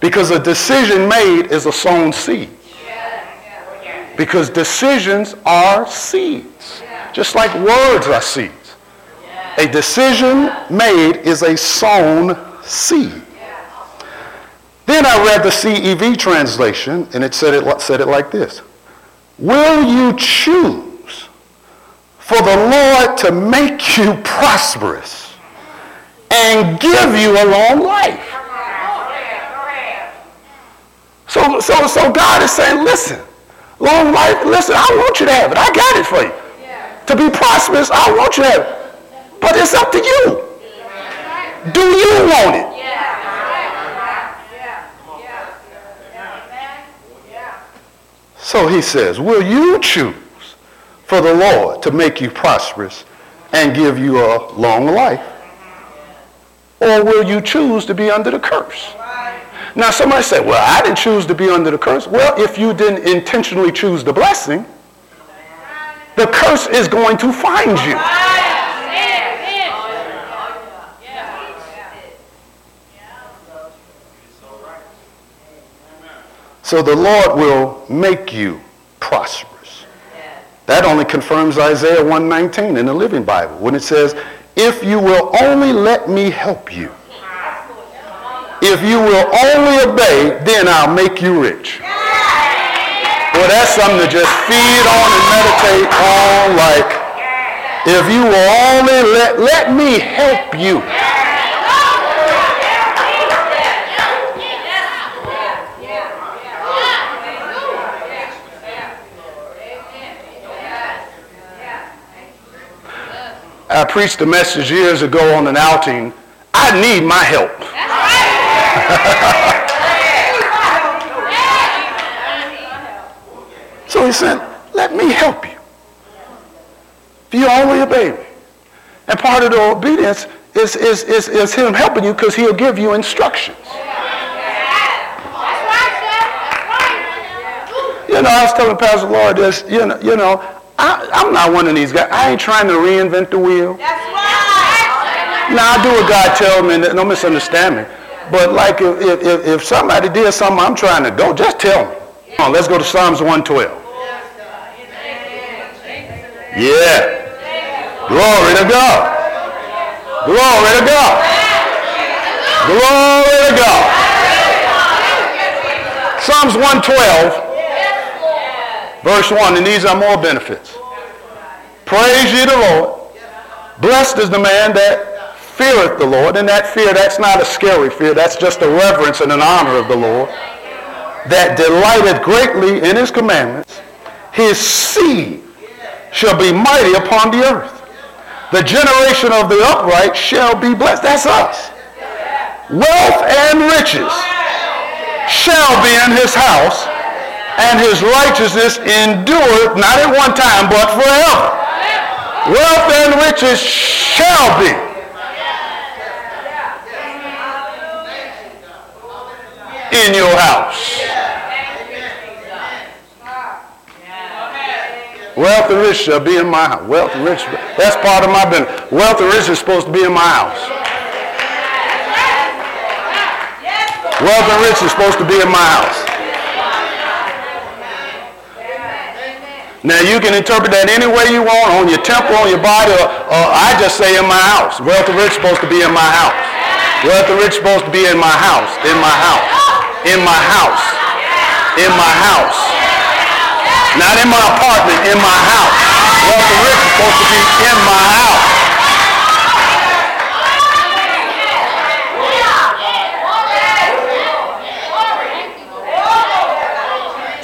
Because a decision made is a sown seed. Because decisions are seeds. Just like words are seeds. A decision made is a sown seed. Then I read the CEV translation, and it said it, said it like this. Will you choose for the Lord to make you prosperous and give you a long life. So, so, so God is saying, listen, long life, listen, I want you to have it. I got it for you. To be prosperous, I want you to have it. But it's up to you. Do you want it? So he says, will you choose for the Lord to make you prosperous and give you a long life? or will you choose to be under the curse? Now, somebody said, Well, I didn't choose to be under the curse. Well, if you didn't intentionally choose the blessing, the curse is going to find you. So the Lord will make you prosperous. That only confirms Isaiah 119 in the Living Bible when it says, if you will only let me help you, if you will only obey, then I'll make you rich. Well, that's something to just feed on and meditate on like, if you will only let, let me help you. I preached a message years ago on an outing. I need my help. so he said, let me help you. If you only obey me. And part of the obedience is, is, is, is him helping you because he'll give you instructions. You know, I was telling Pastor Lloyd this, you know, you know I, am not one of these guys. I ain't trying to reinvent the wheel. That's right. Now, I do what God tells me. Don't misunderstand me. But like if, if, if somebody did something I'm trying to go, just tell me. Come on, let's go to Psalms 112. Yeah. Glory to God. Glory to God. Glory to God. Psalms 112 Verse 1, and these are more benefits. Praise ye the Lord. Blessed is the man that feareth the Lord. And that fear, that's not a scary fear. That's just a reverence and an honor of the Lord. That delighteth greatly in his commandments. His seed shall be mighty upon the earth. The generation of the upright shall be blessed. That's us. Wealth and riches shall be in his house and his righteousness endureth not at one time, but forever. Wealth and riches shall be. In your house. Wealth and riches shall be in my house. Wealth and riches. That's part of my business. Wealth and riches is supposed to be in my house. Wealth and riches is supposed to be in my house. Now you can interpret that any way you want, on your temple, on your body, or, or I just say in my house. Wealth and rich supposed to be in my house. Wealth and rich supposed to be in my house, in my house, in my house, in my house. Not in my apartment, in my house. Wealth and rich supposed to be in my house.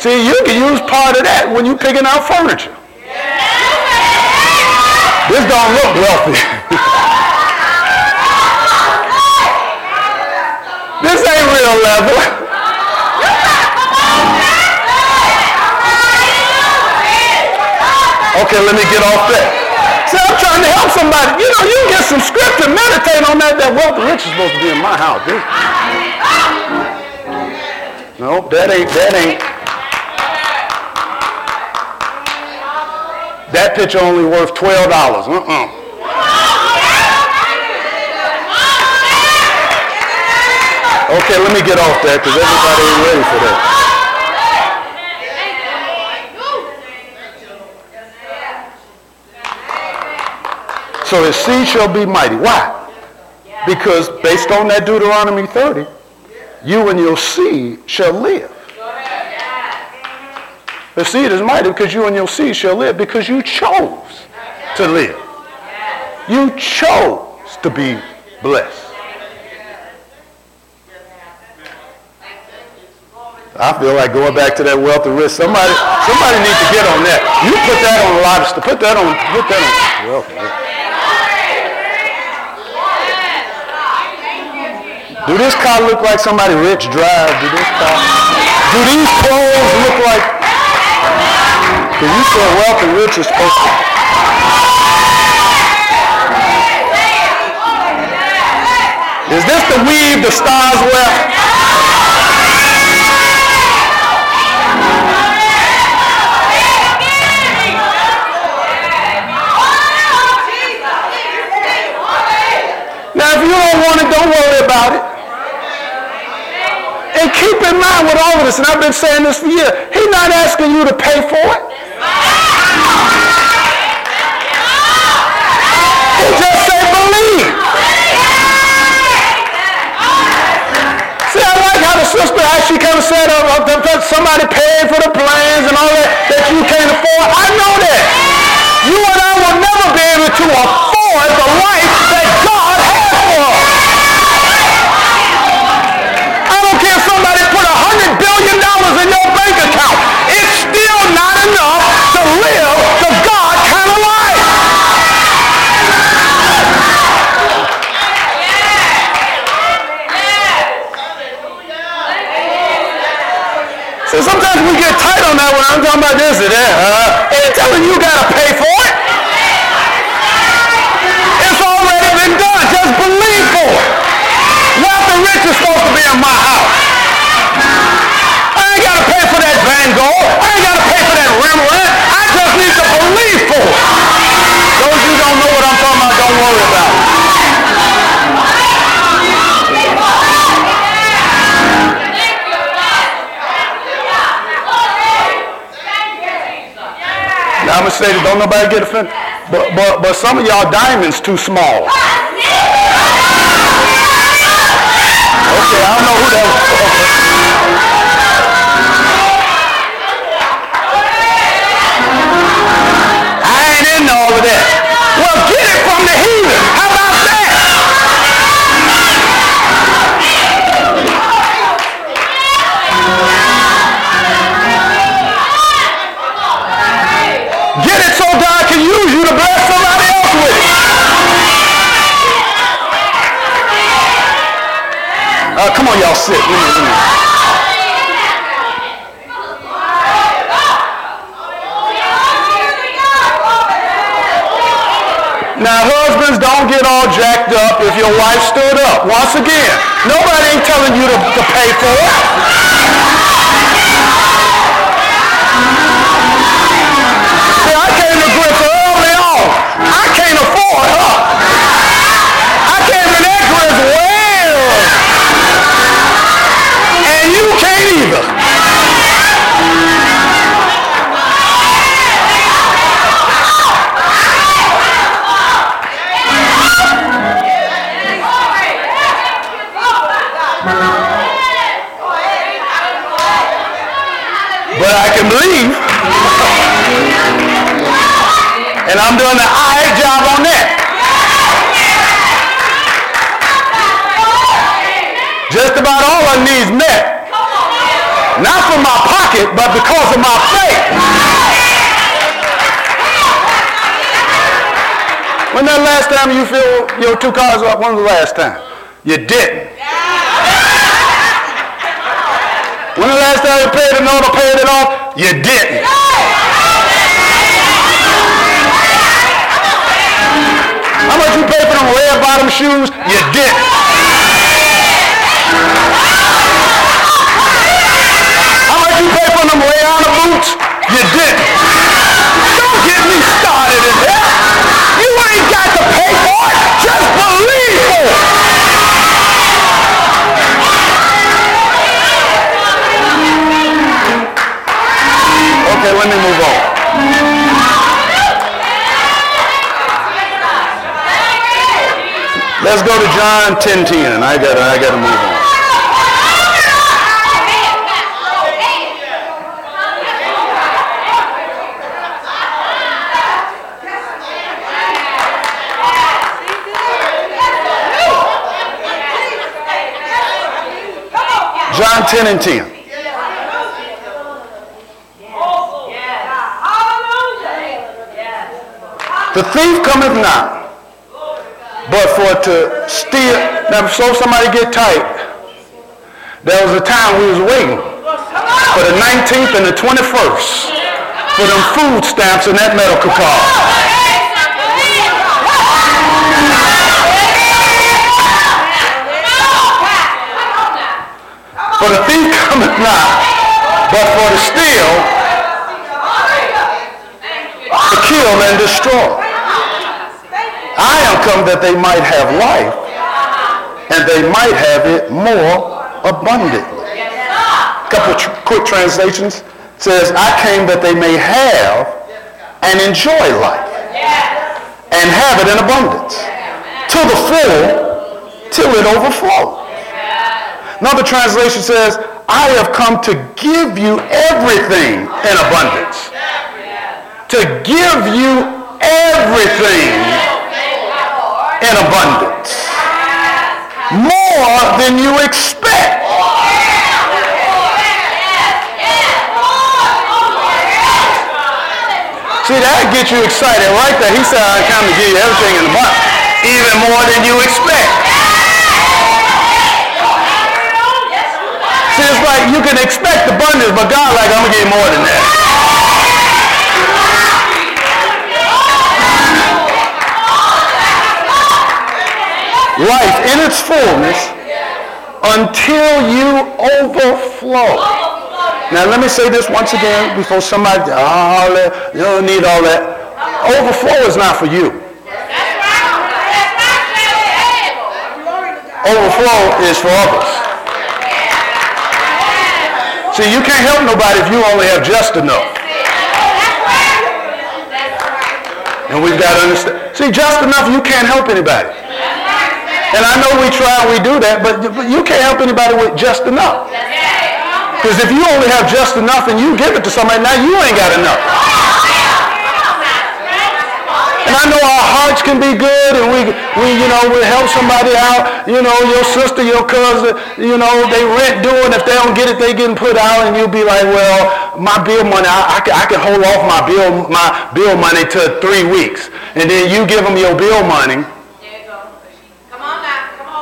See, you can use part of that when you're picking out furniture. This don't look wealthy. this ain't real level. Okay, let me get off that. See, I'm trying to help somebody. You know, you can get some scripture, meditate on that. That wealth of rich is supposed to be in my house. No, that ain't, that ain't. That picture only worth $12. Uh-uh. Okay, let me get off that because everybody ain't ready for that. So his seed shall be mighty. Why? Because based on that Deuteronomy 30, you and your seed shall live. The seed is mighty because you and your seed shall live because you chose to live. You chose to be blessed. I feel like going back to that wealth of risk. Somebody, somebody needs to get on that. You put that on a lot of stuff. Put that on. Put that on. Do this car look like somebody rich drive? Do this car? Do these clothes look like because you said wealth and rich is supposed to. Is this the weave the stars wear? Now, if you don't want it, don't worry about it. And keep in mind with all of this, and I've been saying this for years, he's not asking you to pay for it. He just say believe. See, I like how the sister actually kind of said uh, uh, somebody paid for the plans and all that that you can't afford. I know that. You and I will never be able to afford the life that God has for us. I don't care if somebody put a hundred billion dollars in your bank account. It's still not enough to live the God kind of life. See, sometimes we get tight on that when I'm talking about this or that. Uh, ain't telling you got to pay I'm gonna say this, don't nobody get offended. But but but some of y'all diamonds too small. Okay, I don't know who that was. Okay. I ain't into all of that. Come on, y'all sit. Let me- let me- Now, husbands, don't get all jacked up if your wife stood up. Once again, nobody ain't telling you to, to pay for it. Doing the eye job on that. Just about all our needs met. Not from my pocket, but because of my faith. When that last time you filled your two cars up? When was the last time? You didn't. When the last time you paid the note or paid it off? You didn't. Shoes? You didn't. Let's go to John 10:10. 10, I gotta, I gotta move on. John 10 and 10. The thief cometh not, for to steal. Now, so somebody get tight. There was a time we was waiting for the 19th and the 21st for them food stamps in that medical card. For the thief cometh not, but for to steal, to kill and destroy. I am come that they might have life, and they might have it more abundantly. A couple tr- quick translations says, I came that they may have and enjoy life and have it in abundance to the full till it overflows. Another translation says, I have come to give you everything in abundance. To give you everything in abundance. More than you expect. See, that gets you excited right there. He said, I come to give you everything in abundance. Even more than you expect. See, it's like you can expect abundance, but God like, I'm going to give you more than that. Life in its fullness until you overflow. Now let me say this once again before somebody, oh, you don't need all that. Overflow is not for you. Overflow is for others. See, you can't help nobody if you only have just enough. And we've got to understand. See, just enough, you can't help anybody. And I know we try and we do that, but, you can't help anybody with just enough. Because if you only have just enough and you give it to somebody, now you ain't got enough. And I know our hearts can be good and we, we you know, we help somebody out. You know, your sister, your cousin, you know, they rent and if they don't get it, they getting put out and you'll be like, well, my bill money, I, I, can, I can hold off my bill, my bill money to three weeks. And then you give them your bill money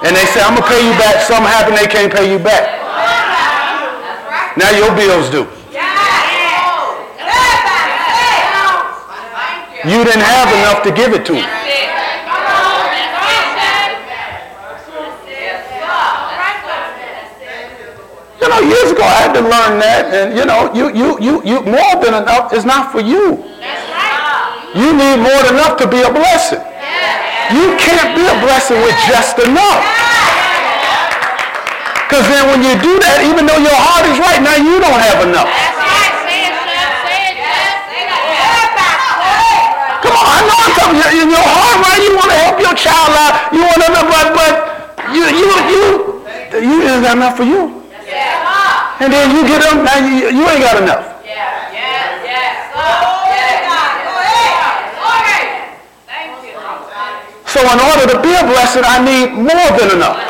and they say, I'm going to pay you back. Something happened, they can't pay you back. Now your bill's due. You didn't have enough to give it to them. You know, years ago I had to learn that, and you know, you, you, you, you, more than enough is not for you. You need more than enough to be a blessing. You can't be a blessing with just enough. Because then when you do that, even though your heart is right, now you don't have enough. Come on, I know I'm talking in your heart, right? You want to help your child out. You want to, but, but you, you, you, you ain't got enough for you. And then you get them, now you, you ain't got enough. So in order to be a blessing, I need more than enough.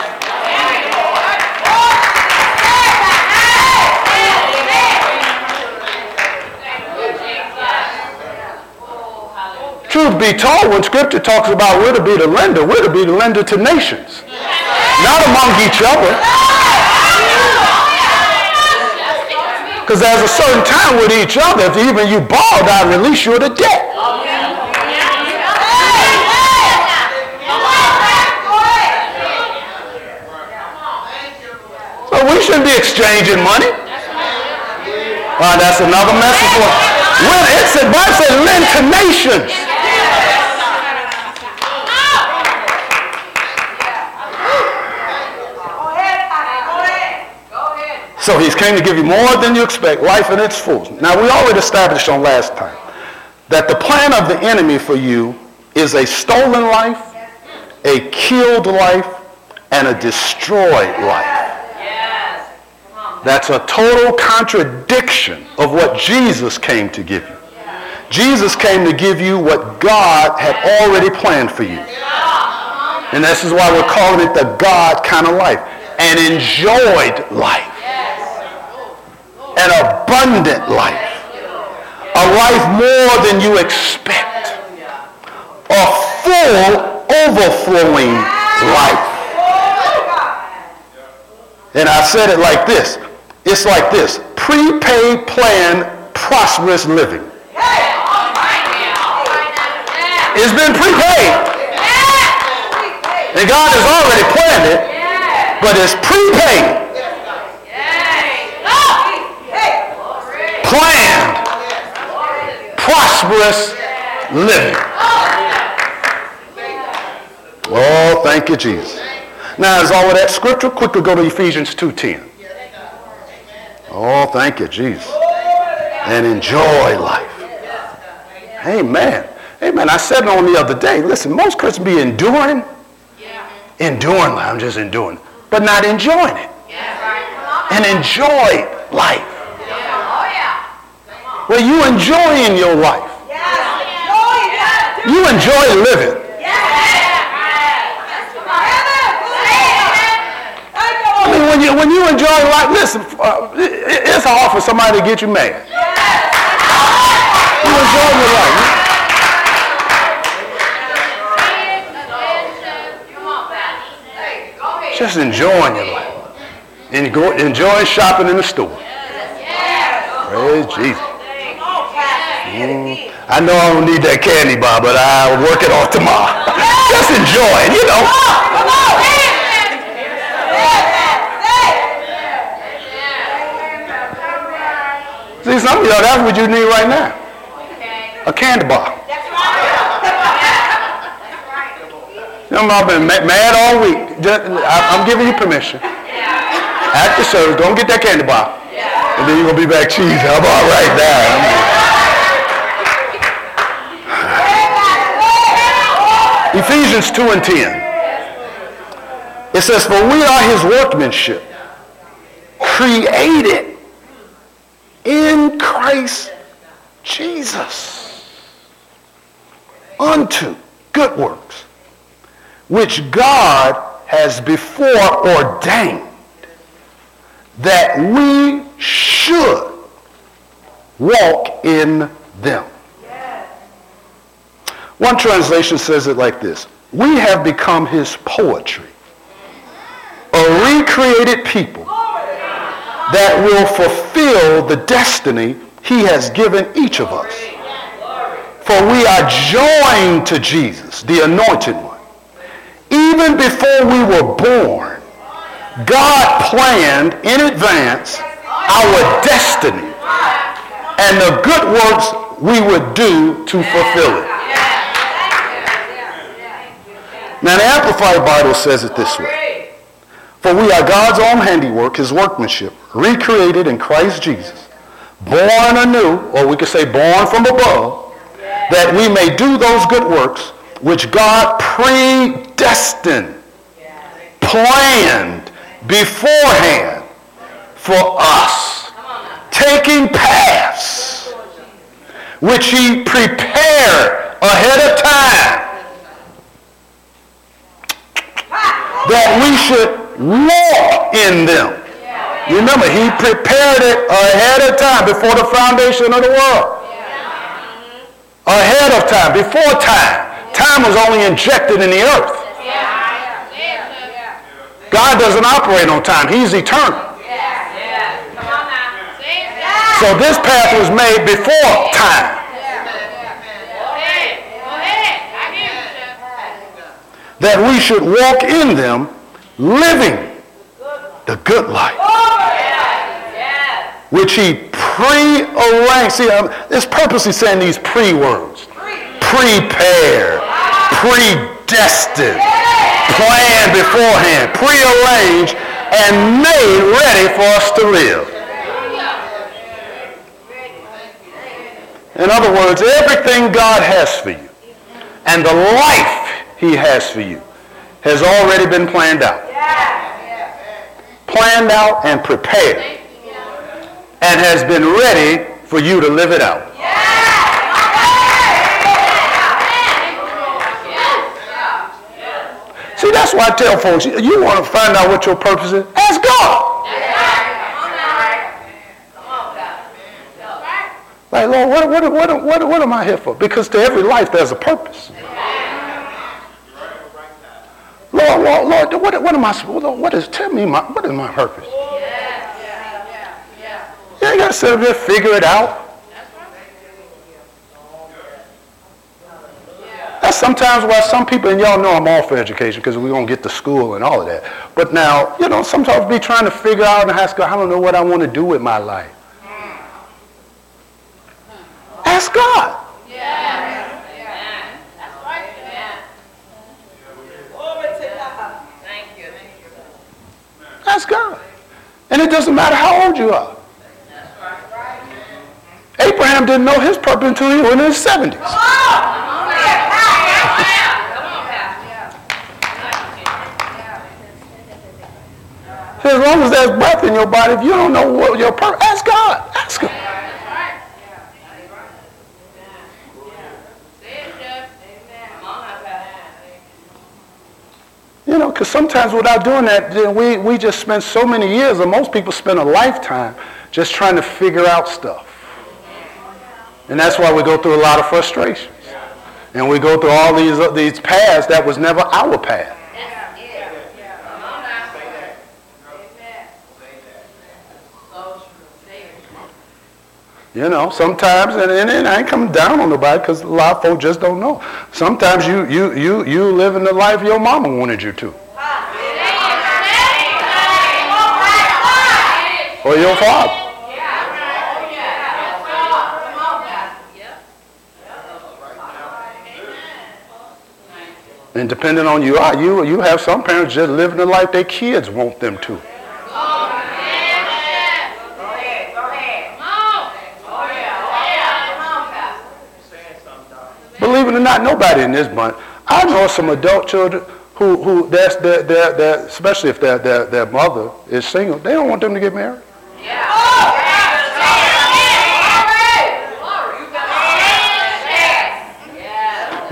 Truth be told, when Scripture talks about we're to be the lender, we're to be the lender to nations, not among each other. Because there's a certain time with each other, if even you borrowed, I release you of the debt. So we shouldn't be exchanging money. Uh, that's another message for when it's said, Bible said, lend to nations. So he's came to give you more than you expect, life in its full. Now we already established on last time that the plan of the enemy for you is a stolen life, a killed life, and a destroyed life. That's a total contradiction of what Jesus came to give you. Jesus came to give you what God had already planned for you. And this is why we're calling it the God kind of life. An enjoyed life. An abundant life. A life more than you expect. A full, overflowing life. And I said it like this. It's like this. Prepaid plan, prosperous living. It's been prepaid. And God has already planned it, but it's prepaid. Planned, prosperous living. Oh, thank you, Jesus. Now, is all of that scripture? Quickly go to Ephesians 2.10. Oh, thank you, Jesus. And enjoy life. Amen. Amen. I said it on the other day. Listen, most Christians be enduring. Enduring life. I'm just enduring. But not enjoying it. And enjoy life. Well, you enjoying your life. You enjoy living. I mean, when you when you enjoy life, listen, uh, it's hard for somebody to get you mad. You enjoy your life. Just enjoying your life. Go, enjoy shopping in the store. Praise Jesus. Mm. I know I don't need that candy bar, but I'll work it off tomorrow. Just enjoy it, you know. See, some of y'all, that's what you need right now. A candy bar. You know, I've been mad all week. Just, I, I'm giving you permission. After service, don't get that candy bar. And then you're going to be back, cheese. I'm all right now. Ephesians 2 and 10. It says, For we are his workmanship, created in Christ Jesus unto good works, which God has before ordained that we should walk in them. One translation says it like this We have become his poetry, a recreated people that will fulfill the destiny he has given each of us. For we are joined to Jesus, the anointed one. Even before we were born, God planned in advance our destiny and the good works we would do to fulfill it. Now, the Amplified Bible says it this way. For we are God's own handiwork, his workmanship, recreated in Christ Jesus, born anew, or we could say born from above, that we may do those good works which God predestined, planned beforehand for us, taking paths which he prepared ahead of time that we should walk in them. You remember, he prepared it ahead of time, before the foundation of the world. Ahead of time, before time. Time was only injected in the earth. God doesn't operate on time. He's eternal. So this path was made before time. That we should walk in them, living the good life. Which he pre-arranged. See, um, it's purposely saying these pre-words. Prepared, predestined, planned beforehand, prearranged, and made ready for us to live. In other words, everything God has for you and the life he has for you has already been planned out. Planned out and prepared. And has been ready for you to live it out. See, that's why I tell folks, you want to find out what your purpose is? Ask God. Like, Lord, what, what, what, what, what am I here for? Because to every life there's a purpose. Lord, Lord, Lord, what, what am I supposed what is, tell me, my, what is my purpose? Yeah, you ain't got to sit up there figure it out. That's sometimes why some people, and y'all know I'm all for education because we don't get to school and all of that. But now, you know, sometimes be trying to figure out in high school, I don't know what I want to do with my life. Ask God. That's God. And it doesn't matter how old you are. Abraham didn't know his purpose until he was in his 70s. As long as there's breath in your body, if you don't know what your purpose, ask God. Ask Him. You know, because sometimes without doing that, then we, we just spend so many years, or most people spend a lifetime just trying to figure out stuff. And that's why we go through a lot of frustrations. And we go through all these, uh, these paths that was never our path. You know, sometimes, and, and, and I ain't coming down on nobody because a lot of folks just don't know. Sometimes you, you, you, you live in the life your mama wanted you to. Or your father. And depending on you, you you have some parents just living the life their kids want them to. Believe it or not, nobody in this bunch. I know some adult children who, who that's their, their, their, especially if their, their, their mother is single, they don't want them to get married.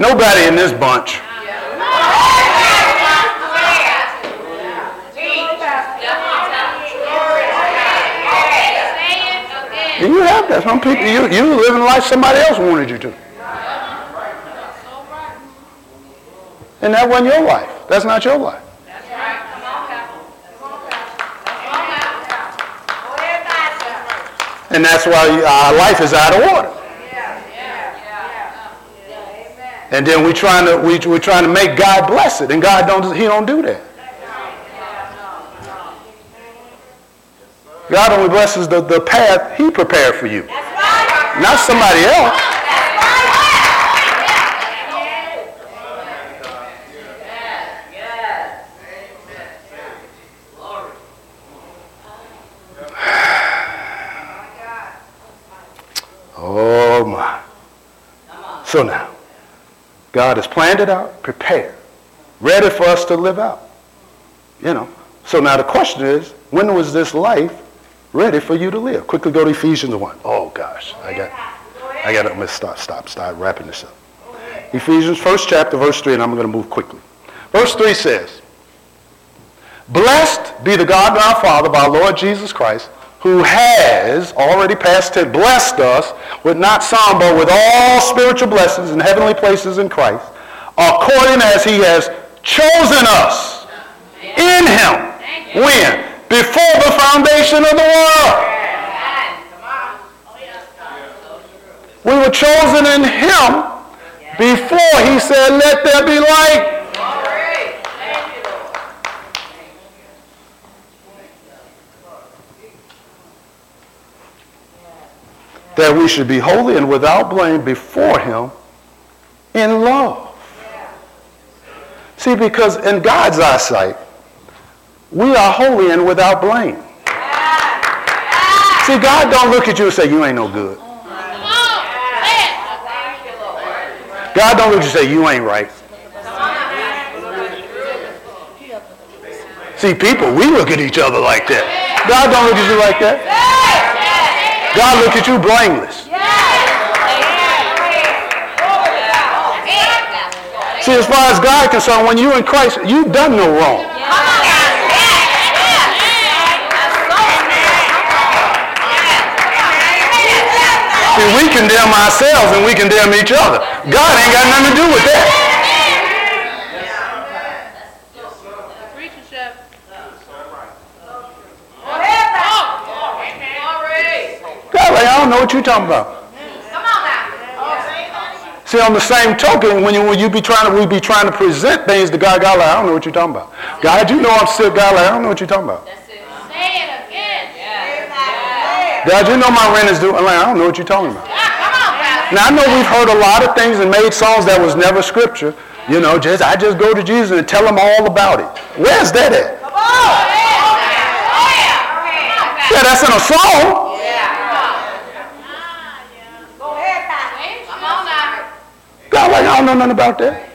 Nobody in this bunch. And you have that. Some people, you, you living life somebody else wanted you to. And that wasn't your life. That's not your life. And that's why our life is out of order. And then we're trying to we we trying to make God bless it, and God don't He don't do that. God only blesses the, the path He prepared for you, not somebody else. Oh my. So now, God has planned it out, prepared, ready for us to live out. You know. So now the question is, when was this life ready for you to live? Quickly go to Ephesians 1. Oh gosh, I got I got to stop, stop, stop wrapping this up. Ephesians first chapter, verse 3, and I'm going to move quickly. Verse 3 says, Blessed be the God and our Father by our Lord Jesus Christ, who has already passed it, blessed us with not some, but with all spiritual blessings in heavenly places in Christ, according as he has chosen us in him. When? Before the foundation of the world. We were chosen in him before he said, let there be light. That we should be holy and without blame before him in love. See, because in God's eyesight, we are holy and without blame. See, God don't look at you and say, you ain't no good. God don't look at you and say, you ain't right. See, people, we look at each other like that. God don't look at you like that. God look at you blameless. See, as far as God is concerned, when you're in Christ, you've done no wrong. See, we condemn ourselves and we condemn each other. God ain't got nothing to do with that. I don't know what you're talking about. See, on the same token, when you, when you be trying to, we be trying to present things to God, God like, I don't know what you're talking about. God, you know I'm sick. God like, I don't know what you're talking about. God, you know my rent is due. I'm like, I don't know what you're talking about. Now, I know we've heard a lot of things and made songs that was never scripture. You know, just I just go to Jesus and tell him all about it. Where's that at? Yeah, that's in a song. like, I don't know nothing about that.